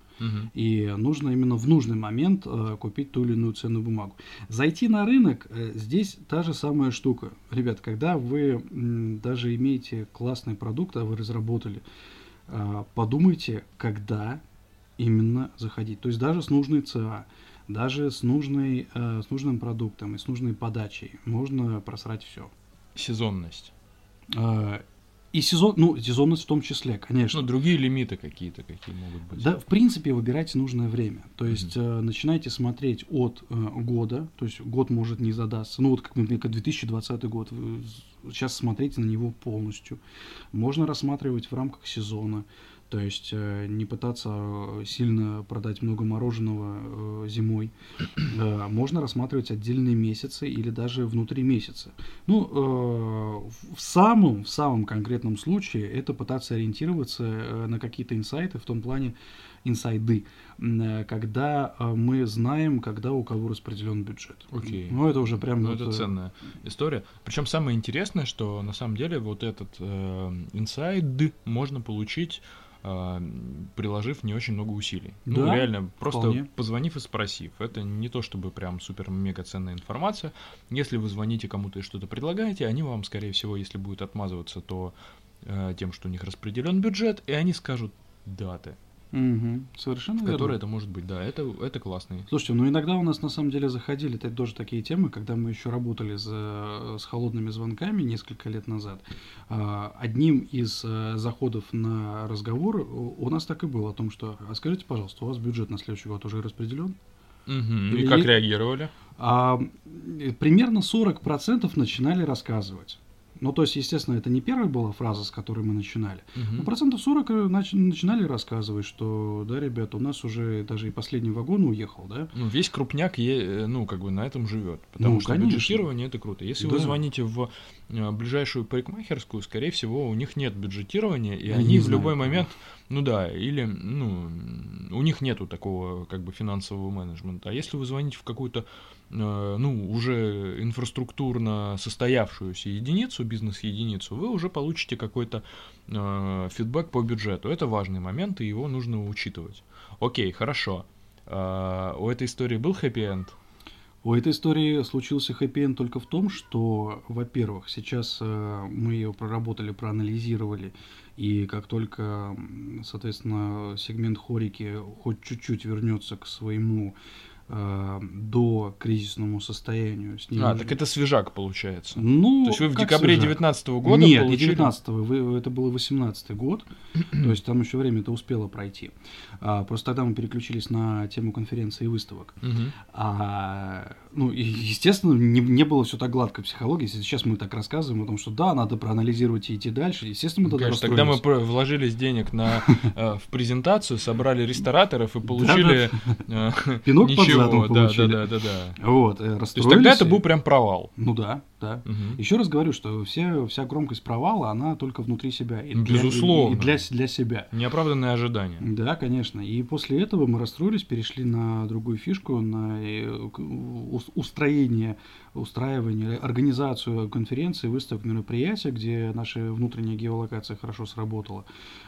Speaker 3: И нужно именно в нужный момент э, купить ту или иную ценную бумагу. Зайти на рынок, э, здесь та же самая штука. Ребят, когда вы м, даже имеете классный продукт, а вы разработали, э, подумайте, когда именно заходить. То есть даже с нужной ЦА, даже с, нужной, э, с нужным продуктом и с нужной подачей можно просрать все.
Speaker 2: Сезонность.
Speaker 3: Э, и сезон, ну, сезонность в том числе, конечно.
Speaker 2: Ну, другие лимиты какие-то, какие могут быть.
Speaker 3: Да, в принципе, выбирайте нужное время. То есть, mm-hmm. э, начинайте смотреть от э, года, то есть год может не задастся. Ну, вот как, например, 2020 год, сейчас смотрите на него полностью. Можно рассматривать в рамках сезона. То есть э, не пытаться э, сильно продать много мороженого э, зимой. Можно рассматривать отдельные месяцы или даже внутри месяца. Ну, в самом, в самом конкретном случае это пытаться ориентироваться на какие-то инсайты в том плане, инсайды, когда мы знаем, когда у кого распределен бюджет.
Speaker 2: Окей.
Speaker 3: Ну, это уже прям...
Speaker 2: Ну,
Speaker 3: вот,
Speaker 2: это ценная история. Причем самое интересное, что на самом деле вот этот э, инсайд можно получить приложив не очень много усилий. Ну,
Speaker 3: Да,
Speaker 2: реально, просто
Speaker 3: вполне.
Speaker 2: позвонив и спросив. Это не то чтобы прям супер-мега ценная информация. Если вы звоните кому-то и что-то предлагаете, они вам, скорее всего, если будут отмазываться, то э, тем, что у них распределен бюджет, и они скажут даты,
Speaker 3: мгм, Совершенно
Speaker 2: в
Speaker 3: верно.
Speaker 2: это может быть. Да, это, это классный.
Speaker 3: Слушайте, ну иногда у нас на самом деле заходили это тоже такие темы, когда мы еще работали за- с холодными звонками несколько лет назад. А, Одним из э, заходов на разговор у нас так и было о том, что, а скажите, пожалуйста, у вас бюджет на следующий год уже распределен? Или
Speaker 2: И как реагировали?
Speaker 3: А э, примерно 40% начинали рассказывать. Ну, то есть, естественно, это не первая была фраза, с которой мы начинали.
Speaker 2: Мгм.
Speaker 3: Ну, процентов 40 э, нач- начинали рассказывать, что, да, ребята, у нас уже даже и последний вагон уехал, да?
Speaker 2: Ну, весь крупняк, е- э, ну, как бы на этом живет. Потому
Speaker 3: Ну,
Speaker 2: что
Speaker 3: конечно.
Speaker 2: бюджетирование это круто. Если вы
Speaker 3: Да.
Speaker 2: звоните в э, ближайшую парикмахерскую, скорее всего, у них нет бюджетирования, и
Speaker 3: Они
Speaker 2: они в любой момент, ну да, или, ну, у них нету такого, как бы, финансового менеджмента. А если вы звоните в какую-то, ну, уже инфраструктурно состоявшуюся единицу, бизнес-единицу, вы уже получите какой-то э, фидбэк по бюджету. Это важный момент, и его нужно учитывать. Окей, хорошо. А, у этой истории был хэппи-энд?
Speaker 3: У этой истории случился хэппи только в том, что, во-первых, сейчас э, мы ее проработали, проанализировали, и как только, соответственно, сегмент хорики хоть чуть-чуть вернется к своему э, до кризисному состоянию. С ним
Speaker 2: А, так это свежак получается.
Speaker 3: Ну,
Speaker 2: То есть вы в декабре
Speaker 3: свежак?
Speaker 2: 2019 года
Speaker 3: Нет, не
Speaker 2: получили...
Speaker 3: 19 вы, это был 18 год, то есть там еще время это успело пройти. А, просто тогда мы переключились на тему конференции и выставок.
Speaker 2: Мгм.
Speaker 3: А, ну, и, естественно, не, не было все так гладко в психологии. Если сейчас мы так рассказываем о том, что да, надо проанализировать и идти дальше, естественно, мы тогда
Speaker 2: Конечно, тогда мы вложились денег на, э, в презентацию, собрали рестораторов и получили э,
Speaker 3: Пинок под задом получили.
Speaker 2: да, да, да.
Speaker 3: Вот, э,
Speaker 2: То есть тогда это был прям провал.
Speaker 3: Ну да, да.
Speaker 2: Мгм.
Speaker 3: Еще раз говорю, что вся, вся громкость провала, она только внутри себя. И
Speaker 2: Ну,
Speaker 3: для-
Speaker 2: безусловно.
Speaker 3: И для, для себя.
Speaker 2: Неоправданные ожидания.
Speaker 3: Да, конечно. И после этого мы расстроились, перешли на другую фишку, на э, устроение, устраивание, организацию конференций, выставок, мероприятий, где наша внутренняя геолокация хорошо сработала.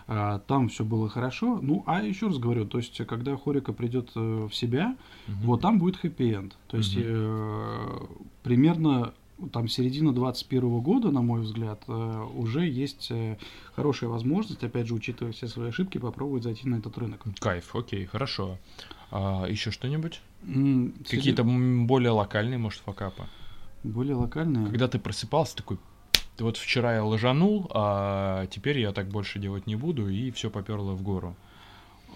Speaker 3: А, Там все было хорошо. Ну, а еще раз говорю, то есть, когда Хорика придет э, в себя,
Speaker 2: Мгм.
Speaker 3: вот там будет хэппи-энд. То есть, э, примерно там середина 21 года, на мой взгляд, э, уже есть э, хорошая возможность, опять же, учитывая все свои ошибки, попробовать зайти на этот рынок.
Speaker 2: Кайф, окей, хорошо. А, еще что-нибудь?
Speaker 3: М,
Speaker 2: Какие-то
Speaker 3: среди-
Speaker 2: более локальные, может, факапы?
Speaker 3: более локальные.
Speaker 2: Когда ты просыпался, такой, вот вчера я лажанул, а теперь я так больше делать не буду, и все поперло в гору.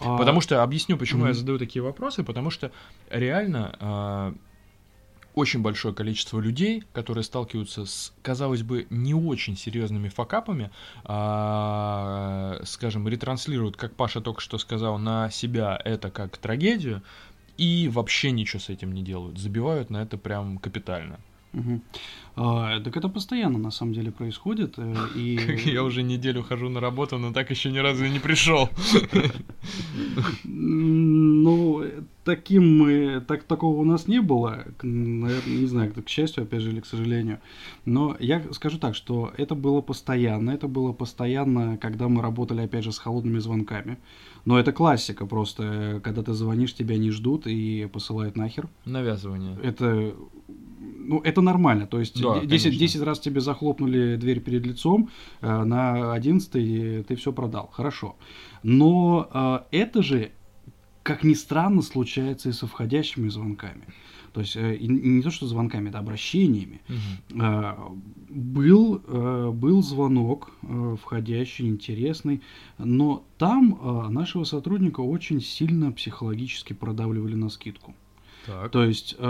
Speaker 3: А,
Speaker 2: Потому что, объясню, почему я
Speaker 3: мгм.
Speaker 2: задаю такие вопросы, потому что реально а, очень большое количество людей, которые сталкиваются с, казалось бы, не очень серьезными факапами, а, скажем, ретранслируют, как Паша только что сказал, на себя это как трагедию, и вообще ничего с этим не делают, забивают на это прям капитально.
Speaker 3: А, так это постоянно на самом деле происходит. э, И
Speaker 2: Я уже неделю хожу на работу, но так еще ни разу и не пришел.
Speaker 3: Ну, таким мы, так, такого у нас не было, наверное, не знаю, к счастью, опять же, или к сожалению. Но я скажу так, что это было постоянно, это было постоянно, когда мы работали, опять же, с холодными звонками. Но это классика просто, когда ты звонишь, тебя не ждут и посылают нахер.
Speaker 2: Навязывание.
Speaker 3: Это, ну, это нормально. То есть
Speaker 2: Да,
Speaker 3: де- 10,
Speaker 2: конечно.
Speaker 3: 10 раз тебе захлопнули дверь перед лицом, э, на 11 ты все продал. Хорошо. Но э, это же, как ни странно, случается и со входящими звонками. То есть э, и не то, что звонками, это обращениями.
Speaker 2: Мгм.
Speaker 3: Э, Был, э, был звонок э, входящий, интересный, но там э, нашего сотрудника очень сильно психологически продавливали на скидку.
Speaker 2: Так.
Speaker 3: То есть э,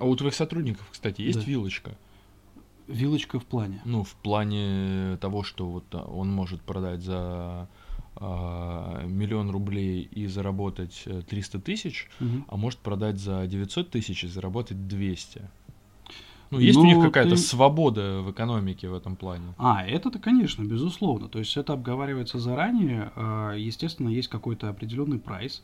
Speaker 2: А у твоих сотрудников, кстати, есть
Speaker 3: Да.
Speaker 2: вилочка?
Speaker 3: вилочка в плане.
Speaker 2: Ну, в плане того, что вот а, он может продать за а, миллион рублей и заработать э, 300 тысяч,
Speaker 3: Мгм.
Speaker 2: а может продать за 900 тысяч и заработать 200. Ну, есть у них
Speaker 3: Но
Speaker 2: какая-то
Speaker 3: ты-
Speaker 2: свобода в экономике в этом плане?
Speaker 3: А, это-то, конечно, безусловно. То есть это обговаривается заранее. а, Естественно, есть какой-то определенный прайс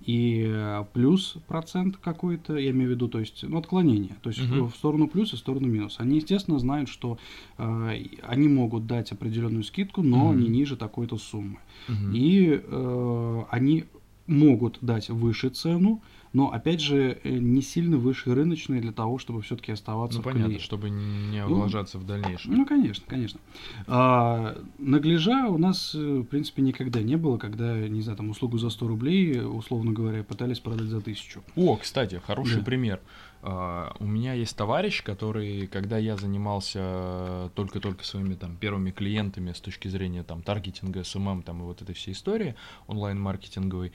Speaker 3: и э, плюс процент какой-то, я имею в виду, то есть ну, отклонение, то есть
Speaker 2: Мгм.
Speaker 3: в сторону плюс и в сторону минус. Они, естественно, знают, что э, они могут дать определенную скидку, но
Speaker 2: Мгм.
Speaker 3: не ниже такой-то суммы.
Speaker 2: Мгм.
Speaker 3: И э, они могут дать выше цену, но опять же э, не сильно выше рыночной для того, чтобы все-таки оставаться
Speaker 2: Ну,
Speaker 3: в
Speaker 2: понятно,
Speaker 3: колее.
Speaker 2: чтобы не
Speaker 3: Ну,
Speaker 2: облажаться в дальнейшем.
Speaker 3: Ну, конечно, конечно. А, нагляжа у нас, э, в принципе, никогда не было, когда, не знаю, там, услугу за 100 рублей, условно говоря, пытались продать за 1000.
Speaker 2: О, кстати, хороший
Speaker 3: Да.
Speaker 2: пример. А, У меня есть товарищ, который, когда я занимался только-только своими там первыми клиентами с точки зрения там таргетинга, СММ, там и вот этой всей истории онлайн-маркетинговой,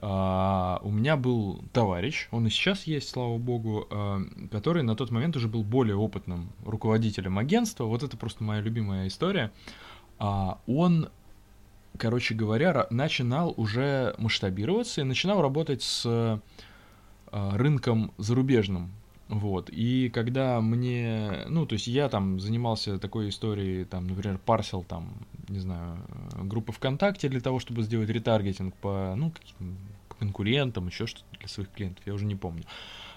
Speaker 2: а, у меня был товарищ, он и сейчас есть, слава богу, а, который на тот момент уже был более опытным руководителем агентства. Вот это просто моя любимая история. Он короче говоря, начинал уже масштабироваться и начинал работать с рынком зарубежным. Вот. И когда мне, ну, то есть я там занимался такой историей, там, например, парсил там, не знаю, группы ВКонтакте для того, чтобы сделать ретаргетинг по, ну, по конкурентам, еще что-то для своих клиентов, я уже не помню.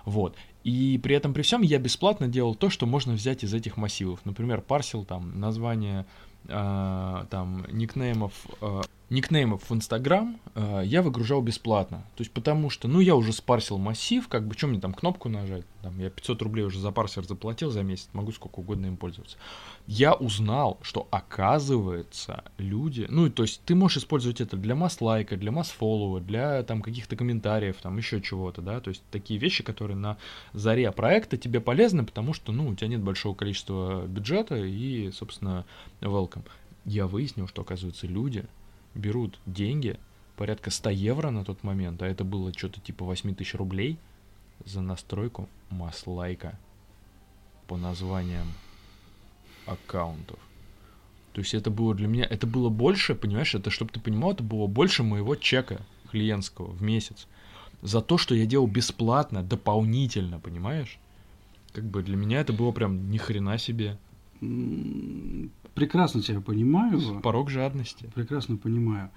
Speaker 2: Вот. И при этом при всем я бесплатно делал то, что можно взять из этих массивов. Например, парсил там название э, там никнеймов э, никнеймов в Инстаграм э, я выгружал бесплатно. То есть потому что, ну, я уже спарсил массив, как бы, что мне там кнопку нажать? Там, я 500 рублей уже за парсер заплатил за месяц, могу сколько угодно им пользоваться. Я узнал, что оказывается люди, ну, то есть ты можешь использовать это для масс-лайка, для масс-фоллова, для там каких-то комментариев, там еще чего-то, да, то есть такие вещи, которые на заре проекта тебе полезны, потому что, ну, у тебя нет большого количества бюджета и, собственно, welcome. Я выяснил, что, оказывается, люди берут деньги, порядка 100 евро на тот момент, а это было что-то типа 8 тысяч рублей за настройку масс-лайка по названиям аккаунтов. То есть это было для меня, это было больше, понимаешь, это, чтобы ты понимал, это было больше моего чека клиентского в месяц. За то, что я делал бесплатно, дополнительно, понимаешь? Как бы для меня это было прям ни хрена себе.
Speaker 3: Прекрасно тебя понимаю.
Speaker 2: Порог жадности.
Speaker 3: Прекрасно понимаю.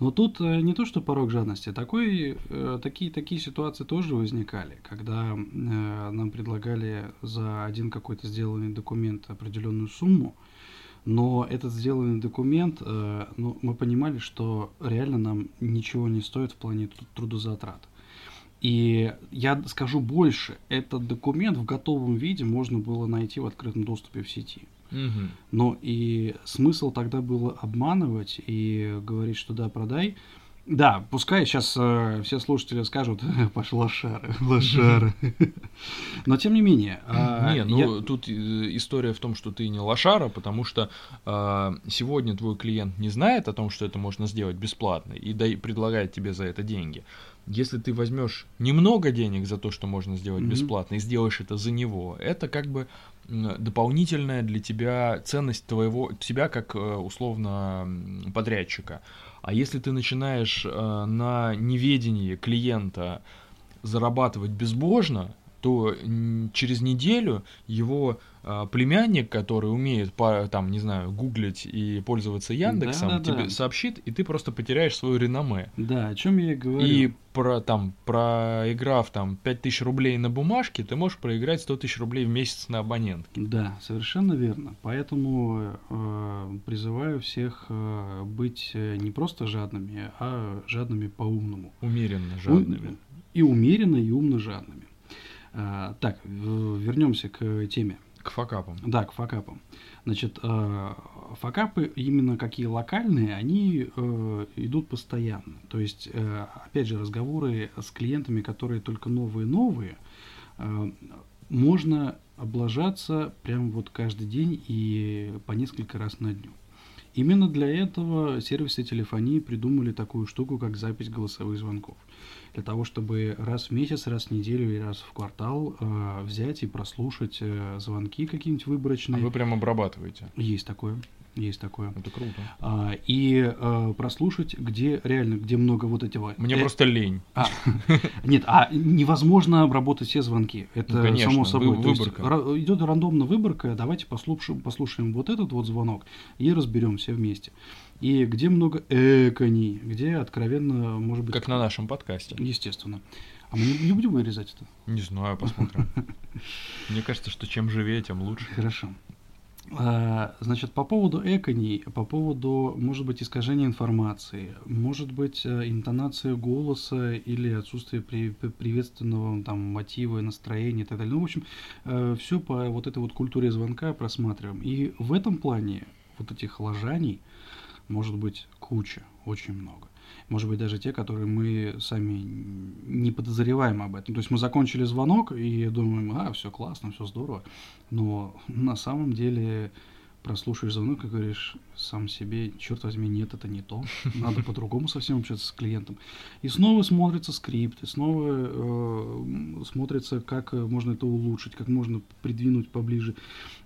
Speaker 3: Но тут э, не то, что порог жадности, такой, э, такие, такие ситуации тоже возникали, когда э, нам предлагали за один какой-то сделанный документ определенную сумму, но этот сделанный документ, ну, мы понимали, что реально нам ничего не стоит в плане труд- трудозатрат. И я скажу больше, этот документ в готовом виде можно было найти в открытом доступе в сети.
Speaker 2: Мгм.
Speaker 3: Но и смысл тогда было обманывать и говорить, что да, продай. Да, пускай сейчас все слушатели скажут, пошел лошары, лошары. Но тем не менее. а,
Speaker 2: Не, ну
Speaker 3: я-
Speaker 2: тут э, история в том, что ты не лошара, потому что а, сегодня твой клиент не знает о том, что это можно сделать бесплатно, и дай, предлагает тебе за это деньги. Если ты возьмешь немного денег за то, что можно сделать бесплатно, и сделаешь это за него, это как бы дополнительная для тебя ценность твоего тебя как э, условно подрядчика. А если ты начинаешь э, на неведении клиента зарабатывать безбожно, то через неделю его а, племянник, который умеет по, там, не знаю, гуглить и пользоваться Яндексом,
Speaker 3: Да-да-да.
Speaker 2: тебе сообщит, и ты просто потеряешь свое реноме.
Speaker 3: Да, о чем я и говорю.
Speaker 2: И про, там, проиграв там 5000 рублей на бумажке, ты можешь проиграть 100 тысяч рублей в месяц на абонентке.
Speaker 3: Да, совершенно верно. Поэтому э, призываю всех э, быть э, не просто жадными, а жадными по-умному.
Speaker 2: Умеренно жадными.
Speaker 3: И умеренно, и умно жадными. А, так, вернемся к теме.
Speaker 2: К факапам.
Speaker 3: Да, к факапам. Значит, э, факапы именно какие локальные, они э, идут постоянно. То есть, э, опять же, разговоры с клиентами, которые только новые-новые, э, можно облажаться прям вот каждый день и по несколько раз на дню. Именно для этого сервисы телефонии придумали такую штуку, как запись голосовых звонков. Для того, чтобы раз в месяц, раз в неделю или раз в квартал э, взять и прослушать э, звонки какие-нибудь выборочные.
Speaker 2: А вы прям обрабатываете?
Speaker 3: Есть такое. Есть такое.
Speaker 2: Это круто.
Speaker 3: А, и а, прослушать, где реально, где много вот этого.
Speaker 2: Мне э, просто лень.
Speaker 3: А, нет, а невозможно обработать все звонки. Это ну, конечно, само собой.
Speaker 2: Вы, выборка.
Speaker 3: Есть, идет рандомно выборка. Давайте послушаем, послушаем вот этот вот звонок и разберем все вместе. И где много экони, где откровенно, может быть...
Speaker 2: Как на нашем подкасте.
Speaker 3: Естественно. А мы не, не будем вырезать это?
Speaker 2: Не знаю, посмотрим. Мне кажется, что чем живее, тем лучше.
Speaker 3: Хорошо. А, значит, по поводу экони, по поводу, может быть, искажения информации, может быть, э, интонация голоса или отсутствие при, приветственного там мотива настроения и так далее. Ну, в общем, э, все по вот этой вот культуре звонка просматриваем. И в этом плане вот этих ложаний может быть куча, очень много может быть, даже те, которые мы сами не подозреваем об этом. То есть мы закончили звонок и думаем, а, все классно, все здорово, но на самом деле прослушаешь звонок и говоришь сам себе, черт возьми, нет, это не то, надо по-другому совсем общаться с клиентом. И снова смотрится скрипт, и снова э, смотрится, как можно это улучшить, как можно придвинуть поближе,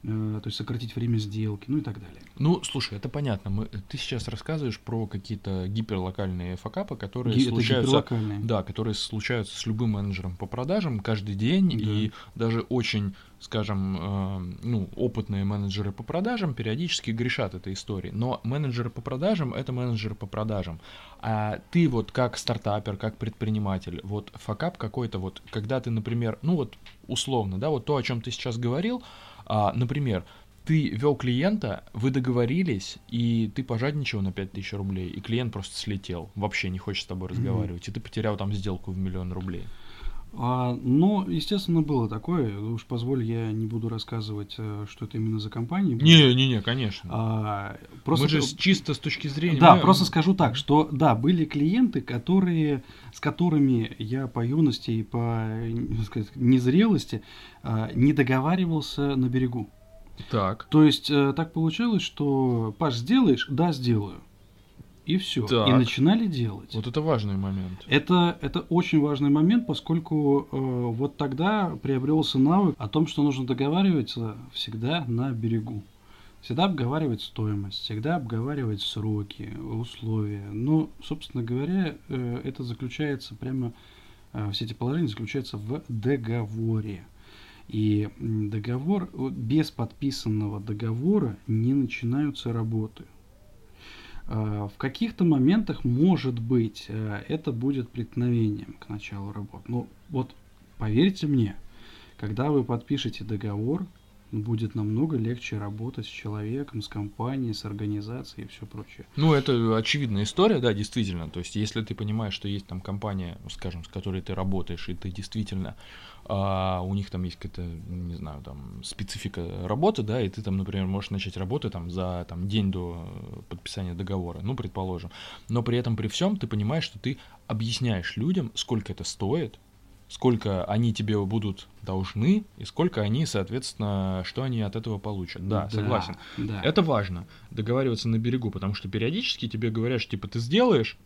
Speaker 3: э, то есть сократить время сделки, ну и так далее.
Speaker 2: Ну, слушай, это понятно. Мы, ты сейчас рассказываешь про какие-то гиперлокальные факапы, которые Ги- случаются, да, которые случаются с любым менеджером по продажам каждый день, да. и даже очень скажем, э, ну, опытные менеджеры по продажам периодически грешат этой историей. Но менеджеры по продажам — это менеджеры по продажам. А ты вот как стартапер, как предприниматель, вот факап какой-то вот, когда ты, например, ну вот условно, да, вот то, о чем ты сейчас говорил, а, например, ты вел клиента, вы договорились, и ты пожадничал на 5000 рублей, и клиент просто слетел, вообще не хочет с тобой разговаривать, mm-hmm. и ты потерял там сделку в миллион рублей.
Speaker 3: А, ну, естественно, было такое. Уж позволь, я не буду рассказывать, э, что это именно за компания.
Speaker 2: Не, не, не, конечно. А, просто... Мы же чисто с точки зрения.
Speaker 3: Да, мы... просто скажу так, что да, были клиенты, которые, с которыми я по юности и по сказать, незрелости а, не договаривался на берегу.
Speaker 2: Так.
Speaker 3: То есть э, так получалось, что Паш, сделаешь? Да, сделаю и все. Так. И начинали делать.
Speaker 2: Вот это важный момент.
Speaker 3: Это, это очень важный момент, поскольку э, вот тогда приобрелся навык о том, что нужно договариваться всегда на берегу. Всегда обговаривать стоимость, всегда обговаривать сроки, условия. Но, собственно говоря, э, это заключается прямо, э, все эти положения заключаются в договоре. И договор, без подписанного договора не начинаются работы. Э, в каких-то моментах, может быть, э, это будет преткновением к началу работы. Но вот поверьте мне, когда вы подпишете договор, будет намного легче работать с человеком, с компанией, с организацией и все прочее.
Speaker 2: Ну, это очевидная история, да, действительно. То есть, если ты понимаешь, что есть там компания, скажем, с которой ты работаешь, и ты действительно а у них там есть какая-то, не знаю, там специфика работы, да, и ты там, например, можешь начать работу там за там день до подписания договора, ну, предположим, но при этом при всем ты понимаешь, что ты объясняешь людям, сколько это стоит, сколько они тебе будут должны и сколько они, соответственно, что они от этого получат. Да, да согласен. Да. Это важно, договариваться на берегу, потому что периодически тебе говорят, что, типа, ты сделаешь,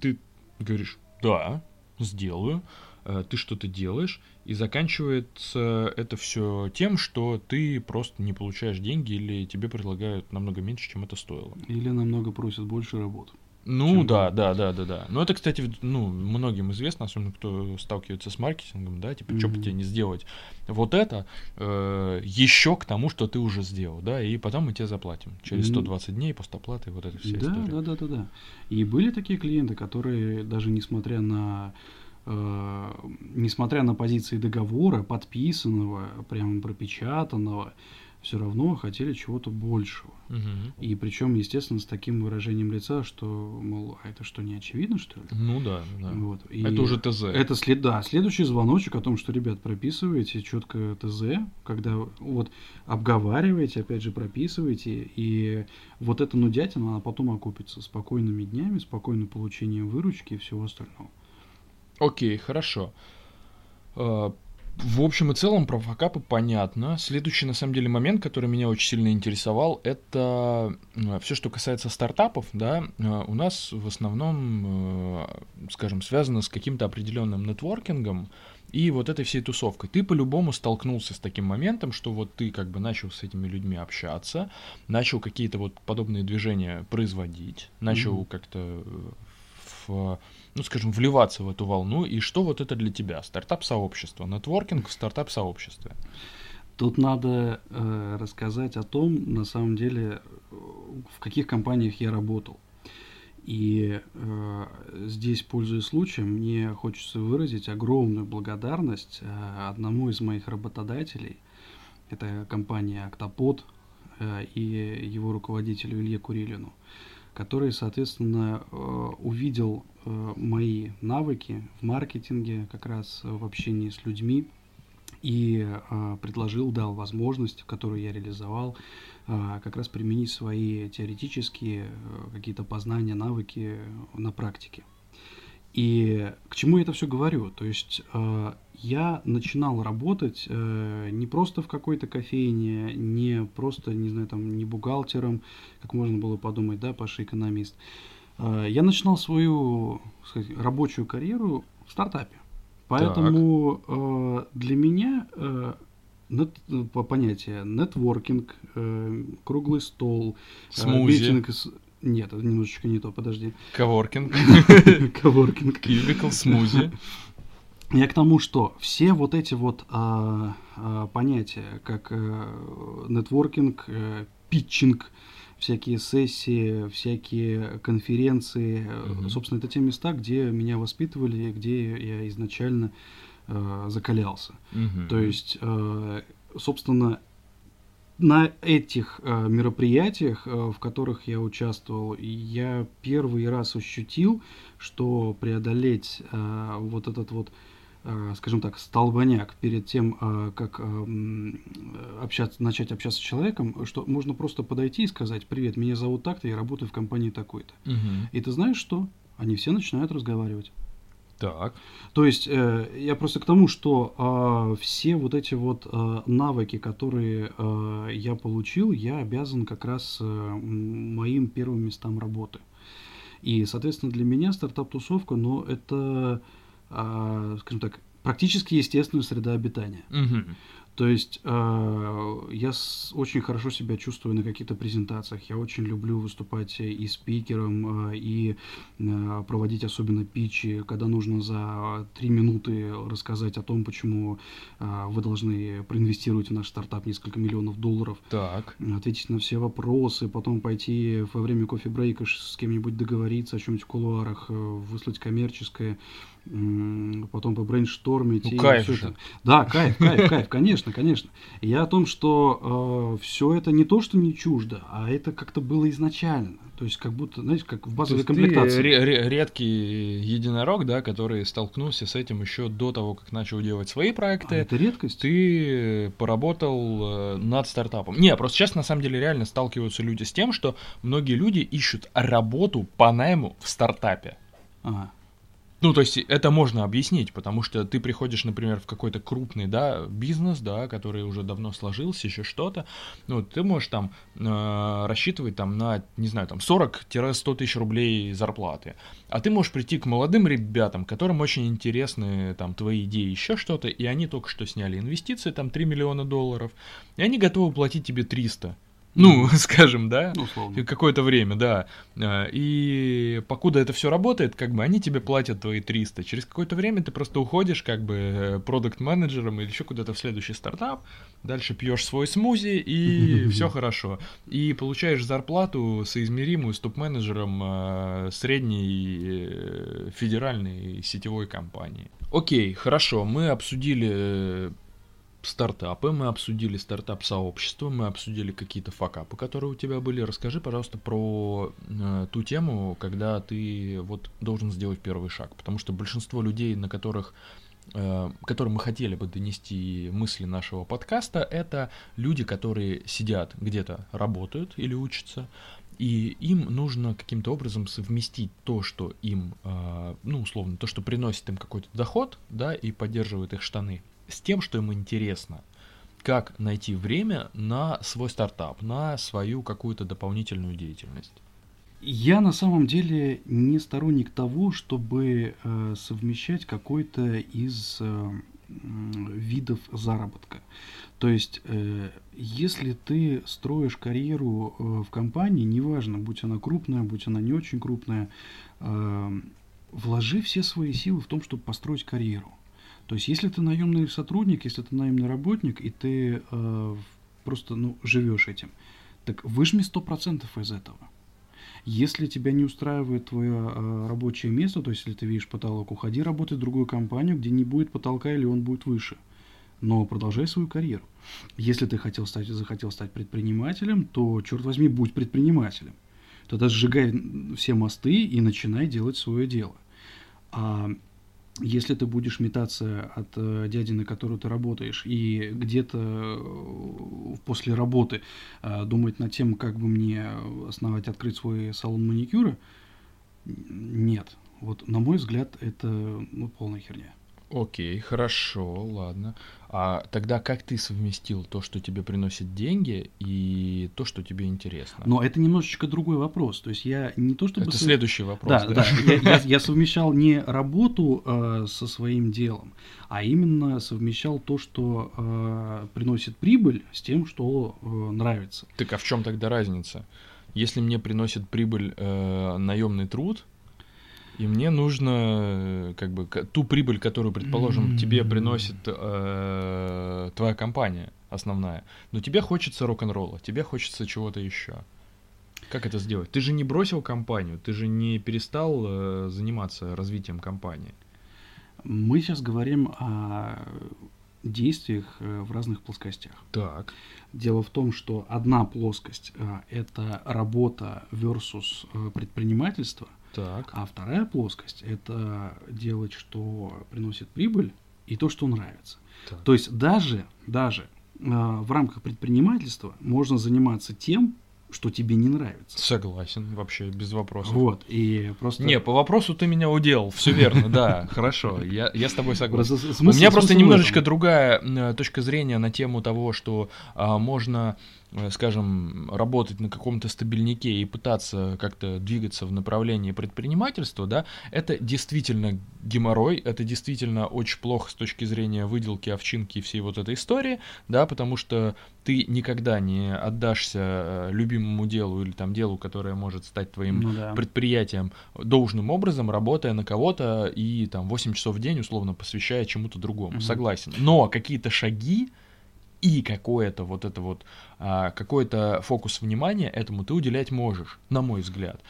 Speaker 2: ты говоришь, да, сделаю, э, ты что-то делаешь, и заканчивается это все тем, что ты просто не получаешь деньги или тебе предлагают намного меньше, чем это стоило.
Speaker 3: Или намного просят больше работы.
Speaker 2: Ну да, да, да, да, да. Но это, кстати, ну, многим известно, особенно кто сталкивается с маркетингом, да, типа, mm-hmm. что бы тебе не сделать вот это э, еще к тому, что ты уже сделал, да, и потом мы тебе заплатим через 120 дней постоплаты, вот эта вся
Speaker 3: да,
Speaker 2: история.
Speaker 3: Да, да, да, да. И были такие клиенты, которые даже несмотря на э, несмотря на позиции договора, подписанного, прямо пропечатанного, все равно хотели чего-то большего.
Speaker 2: Угу.
Speaker 3: И причем, естественно, с таким выражением лица, что, мол, а это что, не очевидно, что ли?
Speaker 2: Ну да, да.
Speaker 3: Вот.
Speaker 2: И это уже ТЗ.
Speaker 3: Это след, да, следующий звоночек о том, что, ребят, прописываете четко ТЗ, когда вот обговариваете, опять же, прописываете, и вот эта нудятина, она потом окупится спокойными днями, спокойным получением выручки и всего остального.
Speaker 2: Окей, хорошо. В общем и целом про факапы понятно. Следующий, на самом деле, момент, который меня очень сильно интересовал, это э, все, что касается стартапов, да, э, у нас в основном, э, скажем, связано с каким-то определенным нетворкингом и вот этой всей тусовкой. Ты по-любому столкнулся с таким моментом, что вот ты как бы начал с этими людьми общаться, начал какие-то вот подобные движения производить, начал mm-hmm. как-то ну, скажем, вливаться в эту волну, и что вот это для тебя? Стартап-сообщество, нетворкинг в стартап-сообществе.
Speaker 3: Тут надо э, рассказать о том, на самом деле, в каких компаниях я работал. И э, здесь, пользуясь случаем, мне хочется выразить огромную благодарность э, одному из моих работодателей. Это компания «Октопод» э, и его руководителю Илье Курилину. Э, который, соответственно, э, увидел э, мои навыки в маркетинге, как раз в общении с людьми, и э, предложил, дал возможность, которую я реализовал, как раз применить свои теоретические какие-то познания, навыки на практике. И к чему я это все говорю? То есть я начинал работать э, не просто в какой-то кофейне, не просто, не знаю, там, не бухгалтером, как можно было подумать, да, Паша экономист. Э, я начинал свою сказать, рабочую карьеру в стартапе. Поэтому э, для меня э, нет, по понятие нетворкинг, э, круглый стол,
Speaker 2: Смузи.
Speaker 3: Э, нет, это немножечко не то, подожди.
Speaker 2: Коворкинг.
Speaker 3: Коворкинг.
Speaker 2: Кьюбикл смузи.
Speaker 3: Я к тому, что все вот эти вот а, а, понятия, как а, нетворкинг, а, питчинг, всякие сессии, всякие конференции, mm-hmm. собственно, это те места, где меня воспитывали, где я изначально а, закалялся. Mm-hmm. То есть, а, собственно, на этих э, мероприятиях, э, в которых я участвовал, я первый раз ощутил, что преодолеть э, вот этот вот, э, скажем так, столбняк перед тем, э, как э, общаться, начать общаться с человеком, что можно просто подойти и сказать, привет, меня зовут так-то, я работаю в компании такой-то. Угу. И ты знаешь что? Они все начинают разговаривать.
Speaker 2: Так.
Speaker 3: То есть э, я просто к тому, что э, все вот эти вот э, навыки, которые э, я получил, я обязан как раз э, моим первым местам работы. И, соответственно, для меня стартап-тусовка, ну, это, э, скажем так, практически естественная среда обитания. Угу. То есть э, я с, очень хорошо себя чувствую на каких-то презентациях. Я очень люблю выступать и спикером, э, и э, проводить особенно питчи, когда нужно за три минуты рассказать о том, почему э, вы должны проинвестировать в наш стартап несколько миллионов долларов.
Speaker 2: Так.
Speaker 3: Ответить на все вопросы, потом пойти во время кофе-брейка с кем-нибудь договориться о чем-нибудь в кулуарах, э, выслать коммерческое потом побрейнштормить.
Speaker 2: Ну, и кайф же. Это.
Speaker 3: Да, кайф, кайф, кайф, конечно, конечно. Я о том, что э, все это не то, что не чуждо, а это как-то было изначально. То есть, как будто, знаете, как в базовой комплектации.
Speaker 2: Ты редкий единорог, да, который столкнулся с этим еще до того, как начал делать свои проекты. А
Speaker 3: это редкость.
Speaker 2: Ты поработал э, над стартапом. Не, просто сейчас на самом деле реально сталкиваются люди с тем, что многие люди ищут работу по найму в стартапе.
Speaker 3: Ага.
Speaker 2: Ну, то есть это можно объяснить, потому что ты приходишь, например, в какой-то крупный, да, бизнес, да, который уже давно сложился, еще что-то, ну, ты можешь там э, рассчитывать там на, не знаю, там 40-100 тысяч рублей зарплаты, а ты можешь прийти к молодым ребятам, которым очень интересны там твои идеи, еще что-то, и они только что сняли инвестиции, там 3 миллиона долларов, и они готовы платить тебе 300. Ну, скажем, да,
Speaker 3: ну,
Speaker 2: какое-то время, да. А, и покуда это все работает, как бы они тебе платят твои 300. Через какое-то время ты просто уходишь как бы э, продукт-менеджером или еще куда-то в следующий стартап, дальше пьешь свой смузи и все хорошо. И получаешь зарплату соизмеримую с топ-менеджером а, средней э, федеральной сетевой компании. Окей, хорошо, мы обсудили э, стартапы, мы обсудили стартап-сообщество, мы обсудили какие-то факапы, которые у тебя были. Расскажи, пожалуйста, про э, ту тему, когда ты вот должен сделать первый шаг, потому что большинство людей, на которых э, которым мы хотели бы донести мысли нашего подкаста, это люди, которые сидят где-то, работают или учатся, и им нужно каким-то образом совместить то, что им, э, ну, условно, то, что приносит им какой-то доход, да, и поддерживает их штаны, с тем, что им интересно. Как найти время на свой стартап, на свою какую-то дополнительную деятельность?
Speaker 3: Я на самом деле не сторонник того, чтобы э, совмещать какой-то из э, видов заработка. То есть, э, если ты строишь карьеру э, в компании, неважно, будь она крупная, будь она не очень крупная, э, вложи все свои силы в том, чтобы построить карьеру. То есть, если ты наемный сотрудник, если ты наемный работник, и ты э, просто ну, живешь этим, так выжми 100% из этого. Если тебя не устраивает твое э, рабочее место, то есть если ты видишь потолок, уходи работать в другую компанию, где не будет потолка или он будет выше. Но продолжай свою карьеру. Если ты хотел стать, захотел стать предпринимателем, то, черт возьми, будь предпринимателем. Тогда сжигай все мосты и начинай делать свое дело. А если ты будешь метаться от э, дяди, на которую ты работаешь, и где-то э, после работы э, думать над тем, как бы мне основать, открыть свой салон маникюра, нет. Вот, на мой взгляд, это ну, полная херня.
Speaker 2: Окей, хорошо, ладно. А тогда как ты совместил то, что тебе приносит деньги, и то, что тебе интересно?
Speaker 3: Но это немножечко другой вопрос. То есть я не то чтобы...
Speaker 2: Это сов... следующий вопрос.
Speaker 3: Да, да. да. Я, я, я совмещал не работу э, со своим делом, а именно совмещал то, что э, приносит прибыль, с тем, что э, нравится.
Speaker 2: Так а в чем тогда разница? Если мне приносит прибыль э, наемный труд, и мне нужно э, как бы ту прибыль, которую, предположим, mm-hmm. тебе приносит э, твоя компания основная. Но тебе хочется рок-н-ролла, тебе хочется чего-то еще. Как это сделать? Ты же не бросил компанию, ты же не перестал э, заниматься развитием компании.
Speaker 3: Мы сейчас говорим о действиях э, в разных плоскостях.
Speaker 2: Так.
Speaker 3: Дело в том, что одна плоскость э, это работа versus предпринимательство –
Speaker 2: так.
Speaker 3: А вторая плоскость – это делать, что приносит прибыль, и то, что нравится. Так. То есть даже, даже э, в рамках предпринимательства можно заниматься тем, что тебе не нравится.
Speaker 2: Согласен, вообще без вопросов.
Speaker 3: Вот, и просто...
Speaker 2: Не, по вопросу ты меня уделал, все верно, да, хорошо, я, я с тобой согласен. У меня просто немножечко другая э, точка зрения на тему того, что а, можно скажем, работать на каком-то стабильнике и пытаться как-то двигаться в направлении предпринимательства, да, это действительно геморрой, это действительно очень плохо с точки зрения выделки, овчинки и всей вот этой истории, да, потому что ты никогда не отдашься э, любимому делу или там делу, которое может стать твоим ну, да. предприятием должным образом, работая на кого-то и там 8 часов в день условно посвящая чему-то другому. Угу. Согласен. Но какие-то шаги, и какое-то вот это вот какой-то фокус внимания этому ты уделять можешь, на мой взгляд.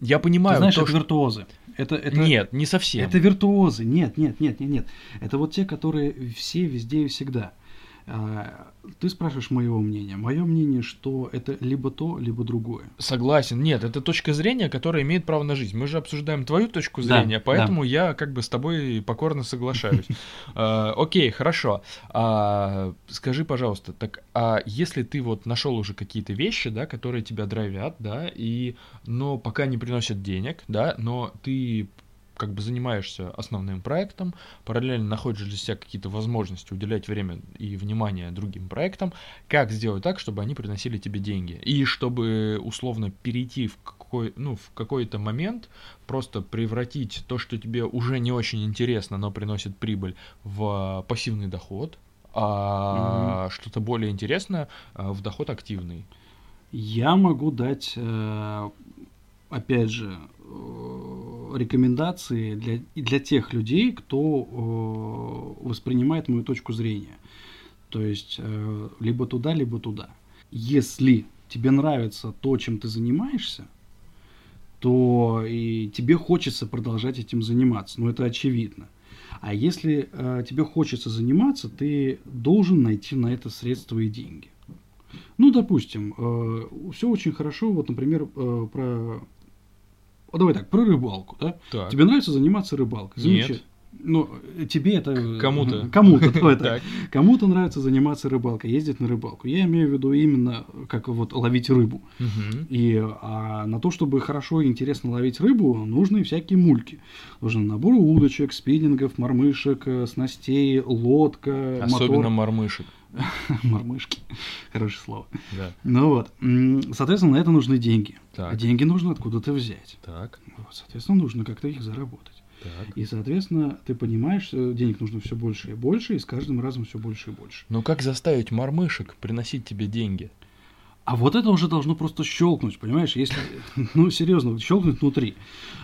Speaker 3: Я понимаю. Ты знаешь, то, это что... виртуозы. Это, это,
Speaker 2: нет, не совсем.
Speaker 3: Это виртуозы. Нет, нет, нет, нет, нет. Это вот те, которые все, везде и всегда. А, ты спрашиваешь моего мнения. Мое мнение, что это либо то, либо другое.
Speaker 2: Согласен. Нет, это точка зрения, которая имеет право на жизнь. Мы же обсуждаем твою точку зрения, да, поэтому да. я как бы с тобой покорно соглашаюсь. А, окей, хорошо. А, скажи, пожалуйста, так, а если ты вот нашел уже какие-то вещи, да, которые тебя драйвят, да, и, но пока не приносят денег, да, но ты как бы занимаешься основным проектом, параллельно находишь для себя какие-то возможности уделять время и внимание другим проектам, как сделать так, чтобы они приносили тебе деньги. И чтобы условно перейти в какой, ну, в какой-то момент, просто превратить то, что тебе уже не очень интересно, но приносит прибыль, в пассивный доход, а mm-hmm. что-то более интересное а, в доход активный.
Speaker 3: Я могу дать, э, опять же, Э, рекомендации для, для тех людей, кто э, воспринимает мою точку зрения. То есть э, либо туда, либо туда. Если тебе нравится то, чем ты занимаешься, то и тебе хочется продолжать этим заниматься. Ну, это очевидно. А если э, тебе хочется заниматься, ты должен найти на это средства и деньги. Ну, допустим, э, все очень хорошо. Вот, например, э, про вот давай так, про рыбалку, да? Так. Тебе нравится заниматься рыбалкой?
Speaker 2: Нет.
Speaker 3: Ну, тебе это...
Speaker 2: Кому-то.
Speaker 3: Кому-то, это. Кому-то нравится заниматься рыбалкой, ездить на рыбалку. Я имею в виду именно, как вот ловить рыбу. И а на то, чтобы хорошо и интересно ловить рыбу, нужны всякие мульки. Нужен набор удочек, спиннингов, мормышек, э, снастей, лодка,
Speaker 2: Особенно мотор. мормышек.
Speaker 3: Мормышки. Хорошее слово.
Speaker 2: Да.
Speaker 3: Ну вот. Соответственно, на это нужны деньги.
Speaker 2: Так.
Speaker 3: А деньги нужно откуда-то взять.
Speaker 2: Так.
Speaker 3: Вот, соответственно, нужно как-то их заработать.
Speaker 2: Так.
Speaker 3: И, соответственно, ты понимаешь, что денег нужно все больше и больше, и с каждым разом все больше и больше.
Speaker 2: Но как заставить мормышек приносить тебе деньги?
Speaker 3: А вот это уже должно просто щелкнуть, понимаешь? Если, ну, серьезно, щелкнуть внутри.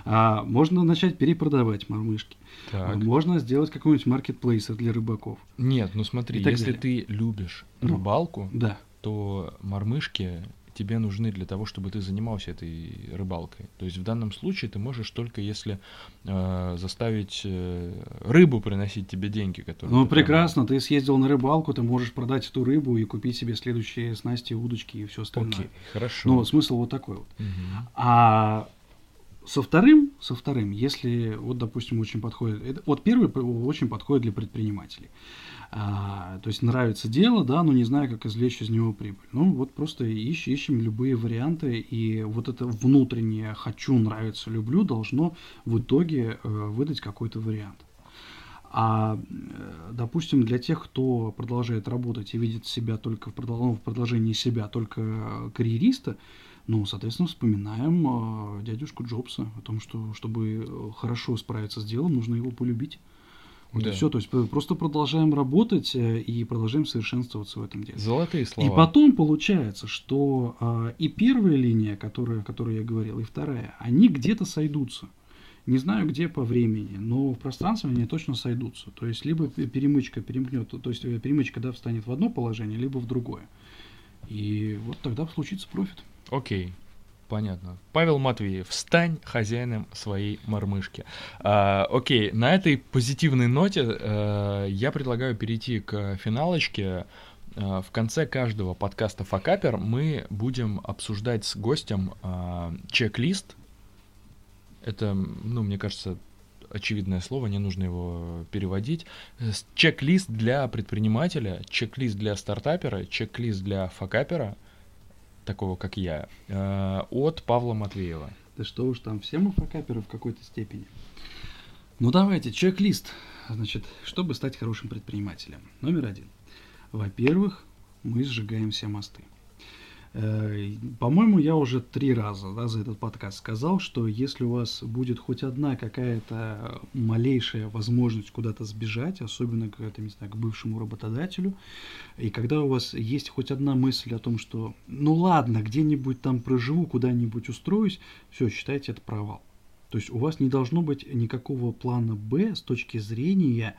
Speaker 3: А, можно начать перепродавать мормышки.
Speaker 2: Так.
Speaker 3: Можно сделать какой-нибудь маркетплейс для рыбаков.
Speaker 2: Нет, ну смотри, если далее. ты любишь ну, рыбалку,
Speaker 3: да.
Speaker 2: то мормышки тебе нужны для того, чтобы ты занимался этой рыбалкой. То есть в данном случае ты можешь только если э, заставить э, рыбу приносить тебе деньги, которые.
Speaker 3: Ну ты прекрасно, ты съездил на рыбалку, ты можешь продать эту рыбу и купить себе следующие снасти, удочки и все остальное.
Speaker 2: Окей, хорошо.
Speaker 3: Ну смысл вот такой вот.
Speaker 2: Угу.
Speaker 3: А со вторым, со вторым, если вот допустим очень подходит, это, вот первый очень подходит для предпринимателей. А, то есть нравится дело, да, но не знаю, как извлечь из него прибыль. Ну, вот просто ищ, ищем любые варианты, и вот это внутреннее «хочу», «нравится», «люблю» должно в итоге э, выдать какой-то вариант. А, э, допустим, для тех, кто продолжает работать и видит себя только в, продол- ну, в продолжении себя, только карьериста, ну, соответственно, вспоминаем э, дядюшку Джобса о том, что чтобы хорошо справиться с делом, нужно его полюбить. Вот да. и все. То есть просто продолжаем работать э, и продолжаем совершенствоваться в этом деле.
Speaker 2: Золотые слова.
Speaker 3: И потом получается, что э, и первая линия, которая, о которой я говорил, и вторая, они где-то сойдутся. Не знаю, где по времени, но в пространстве они точно сойдутся. То есть либо перемычка перемкнет, то есть э, перемычка да, встанет в одно положение, либо в другое. И вот тогда случится профит.
Speaker 2: Окей. Понятно. Павел Матвеев, стань хозяином своей мормышки. А, окей, на этой позитивной ноте а, я предлагаю перейти к финалочке. А, в конце каждого подкаста Факапер мы будем обсуждать с гостем а, чек-лист. Это, ну, мне кажется, очевидное слово, не нужно его переводить. Чек-лист для предпринимателя, чек-лист для стартапера, чек-лист для факапера — такого как я, э, от Павла Матвеева.
Speaker 3: Да что уж там, все мы факаперы в какой-то степени. Ну давайте, чек-лист. Значит, чтобы стать хорошим предпринимателем. Номер один. Во-первых, мы сжигаем все мосты. Э, по-моему, я уже три раза да, за этот подкаст сказал, что если у вас будет хоть одна какая-то малейшая возможность куда-то сбежать, особенно к, это, не знаю, к бывшему работодателю, и когда у вас есть хоть одна мысль о том, что ну ладно, где-нибудь там проживу, куда-нибудь устроюсь, все, считайте это провал. То есть у вас не должно быть никакого плана Б с точки зрения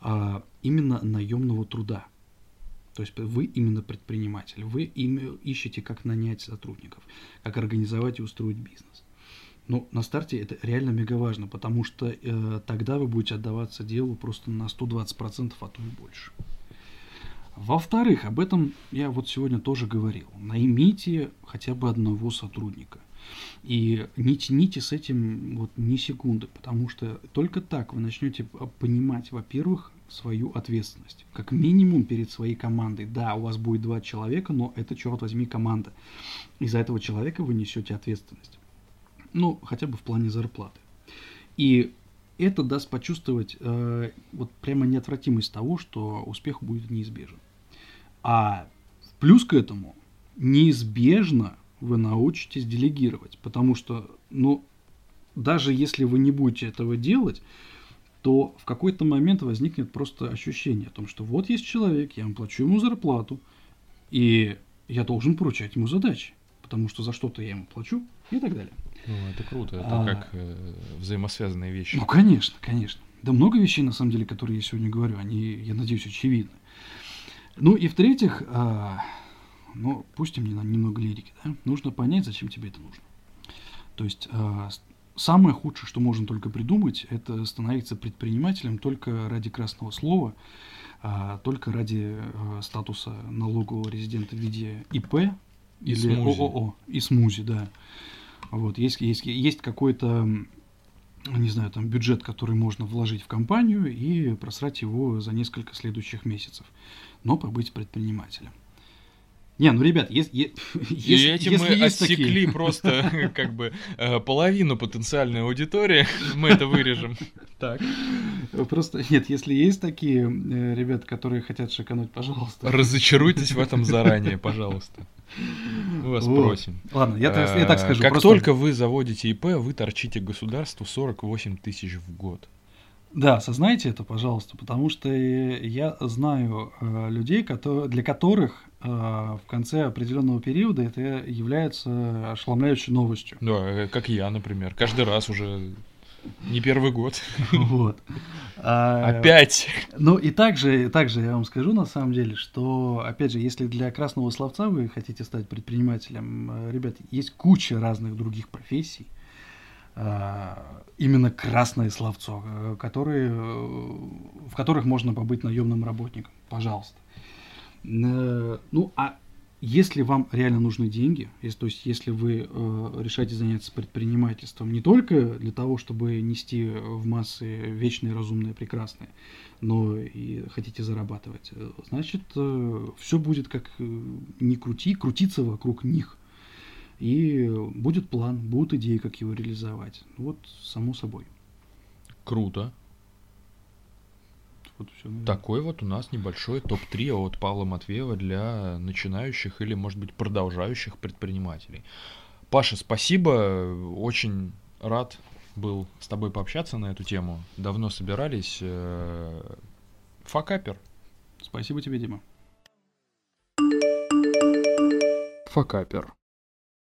Speaker 3: а, именно наемного труда. То есть вы именно предприниматель, вы ищете, как нанять сотрудников, как организовать и устроить бизнес. Но на старте это реально мега важно, потому что э, тогда вы будете отдаваться делу просто на 120%, а то и больше. Во-вторых, об этом я вот сегодня тоже говорил. Наймите хотя бы одного сотрудника. И не тяните с этим вот ни секунды, потому что только так вы начнете понимать, во-первых, свою ответственность. Как минимум перед своей командой. Да, у вас будет два человека, но это, черт возьми, команда. И за этого человека вы несете ответственность. Ну, хотя бы в плане зарплаты. И это даст почувствовать э, вот прямо неотвратимость того, что успех будет неизбежен. А плюс к этому неизбежно вы научитесь делегировать, потому что, ну, даже если вы не будете этого делать, то в какой-то момент возникнет просто ощущение о том, что вот есть человек, я ему плачу ему зарплату, и я должен поручать ему задачи, потому что за что-то я ему плачу и так далее.
Speaker 2: Ну, это круто, это а, как э, взаимосвязанные вещи.
Speaker 3: Ну, конечно, конечно. Да много вещей, на самом деле, которые я сегодня говорю, они, я надеюсь, очевидны. Ну и в-третьих, а, ну, пустим немного лирики, да, нужно понять, зачем тебе это нужно. То есть а, самое худшее, что можно только придумать, это становиться предпринимателем только ради красного слова, а, только ради а, статуса налогового резидента в виде ИП
Speaker 2: и или
Speaker 3: ООО и СМУЗИ, да. Вот, есть, есть, есть какой-то не знаю, там бюджет, который можно вложить в компанию и просрать его за несколько следующих месяцев, но побыть предпринимателем. Не, ну, ребят, если,
Speaker 2: если, и этим если мы отсекли такие... просто как бы э, половину потенциальной аудитории, мы это вырежем.
Speaker 3: Так. Просто, нет, если есть такие э, ребят, которые хотят шикануть, пожалуйста.
Speaker 2: Разочаруйтесь в этом заранее, пожалуйста. Мы вас вот. просим.
Speaker 3: Ладно, я, я так скажу.
Speaker 2: Как просто... только вы заводите ИП, вы торчите государству 48 тысяч в год.
Speaker 3: Да, осознайте это, пожалуйста, потому что я знаю э, людей, которые, для которых э, в конце определенного периода это является ошеломляющей новостью.
Speaker 2: Да, э, как я, например. Каждый раз уже не первый год.
Speaker 3: Вот.
Speaker 2: А, опять.
Speaker 3: Ну и также, также я вам скажу на самом деле, что, опять же, если для красного словца вы хотите стать предпринимателем, э, ребят, есть куча разных других профессий, Э, именно красное словцо, э, которые, э, в которых можно побыть наемным работником. Пожалуйста. Ну, а если вам реально нужны деньги, если, то есть если вы э, решаете заняться предпринимательством не только для того, чтобы нести в массы вечные, разумные, прекрасные, но и хотите зарабатывать, значит, э, все будет как э, ни крути, крутиться вокруг них. И будет план, будут идеи, как его реализовать. Вот, само собой.
Speaker 2: Круто. Вот все, Такой вот у нас небольшой топ-3 от Павла Матвеева для начинающих или, может быть, продолжающих предпринимателей. Паша, спасибо. Очень рад был с тобой пообщаться на эту тему. Давно собирались. Э, факапер.
Speaker 3: Спасибо тебе, Дима.
Speaker 2: Факапер.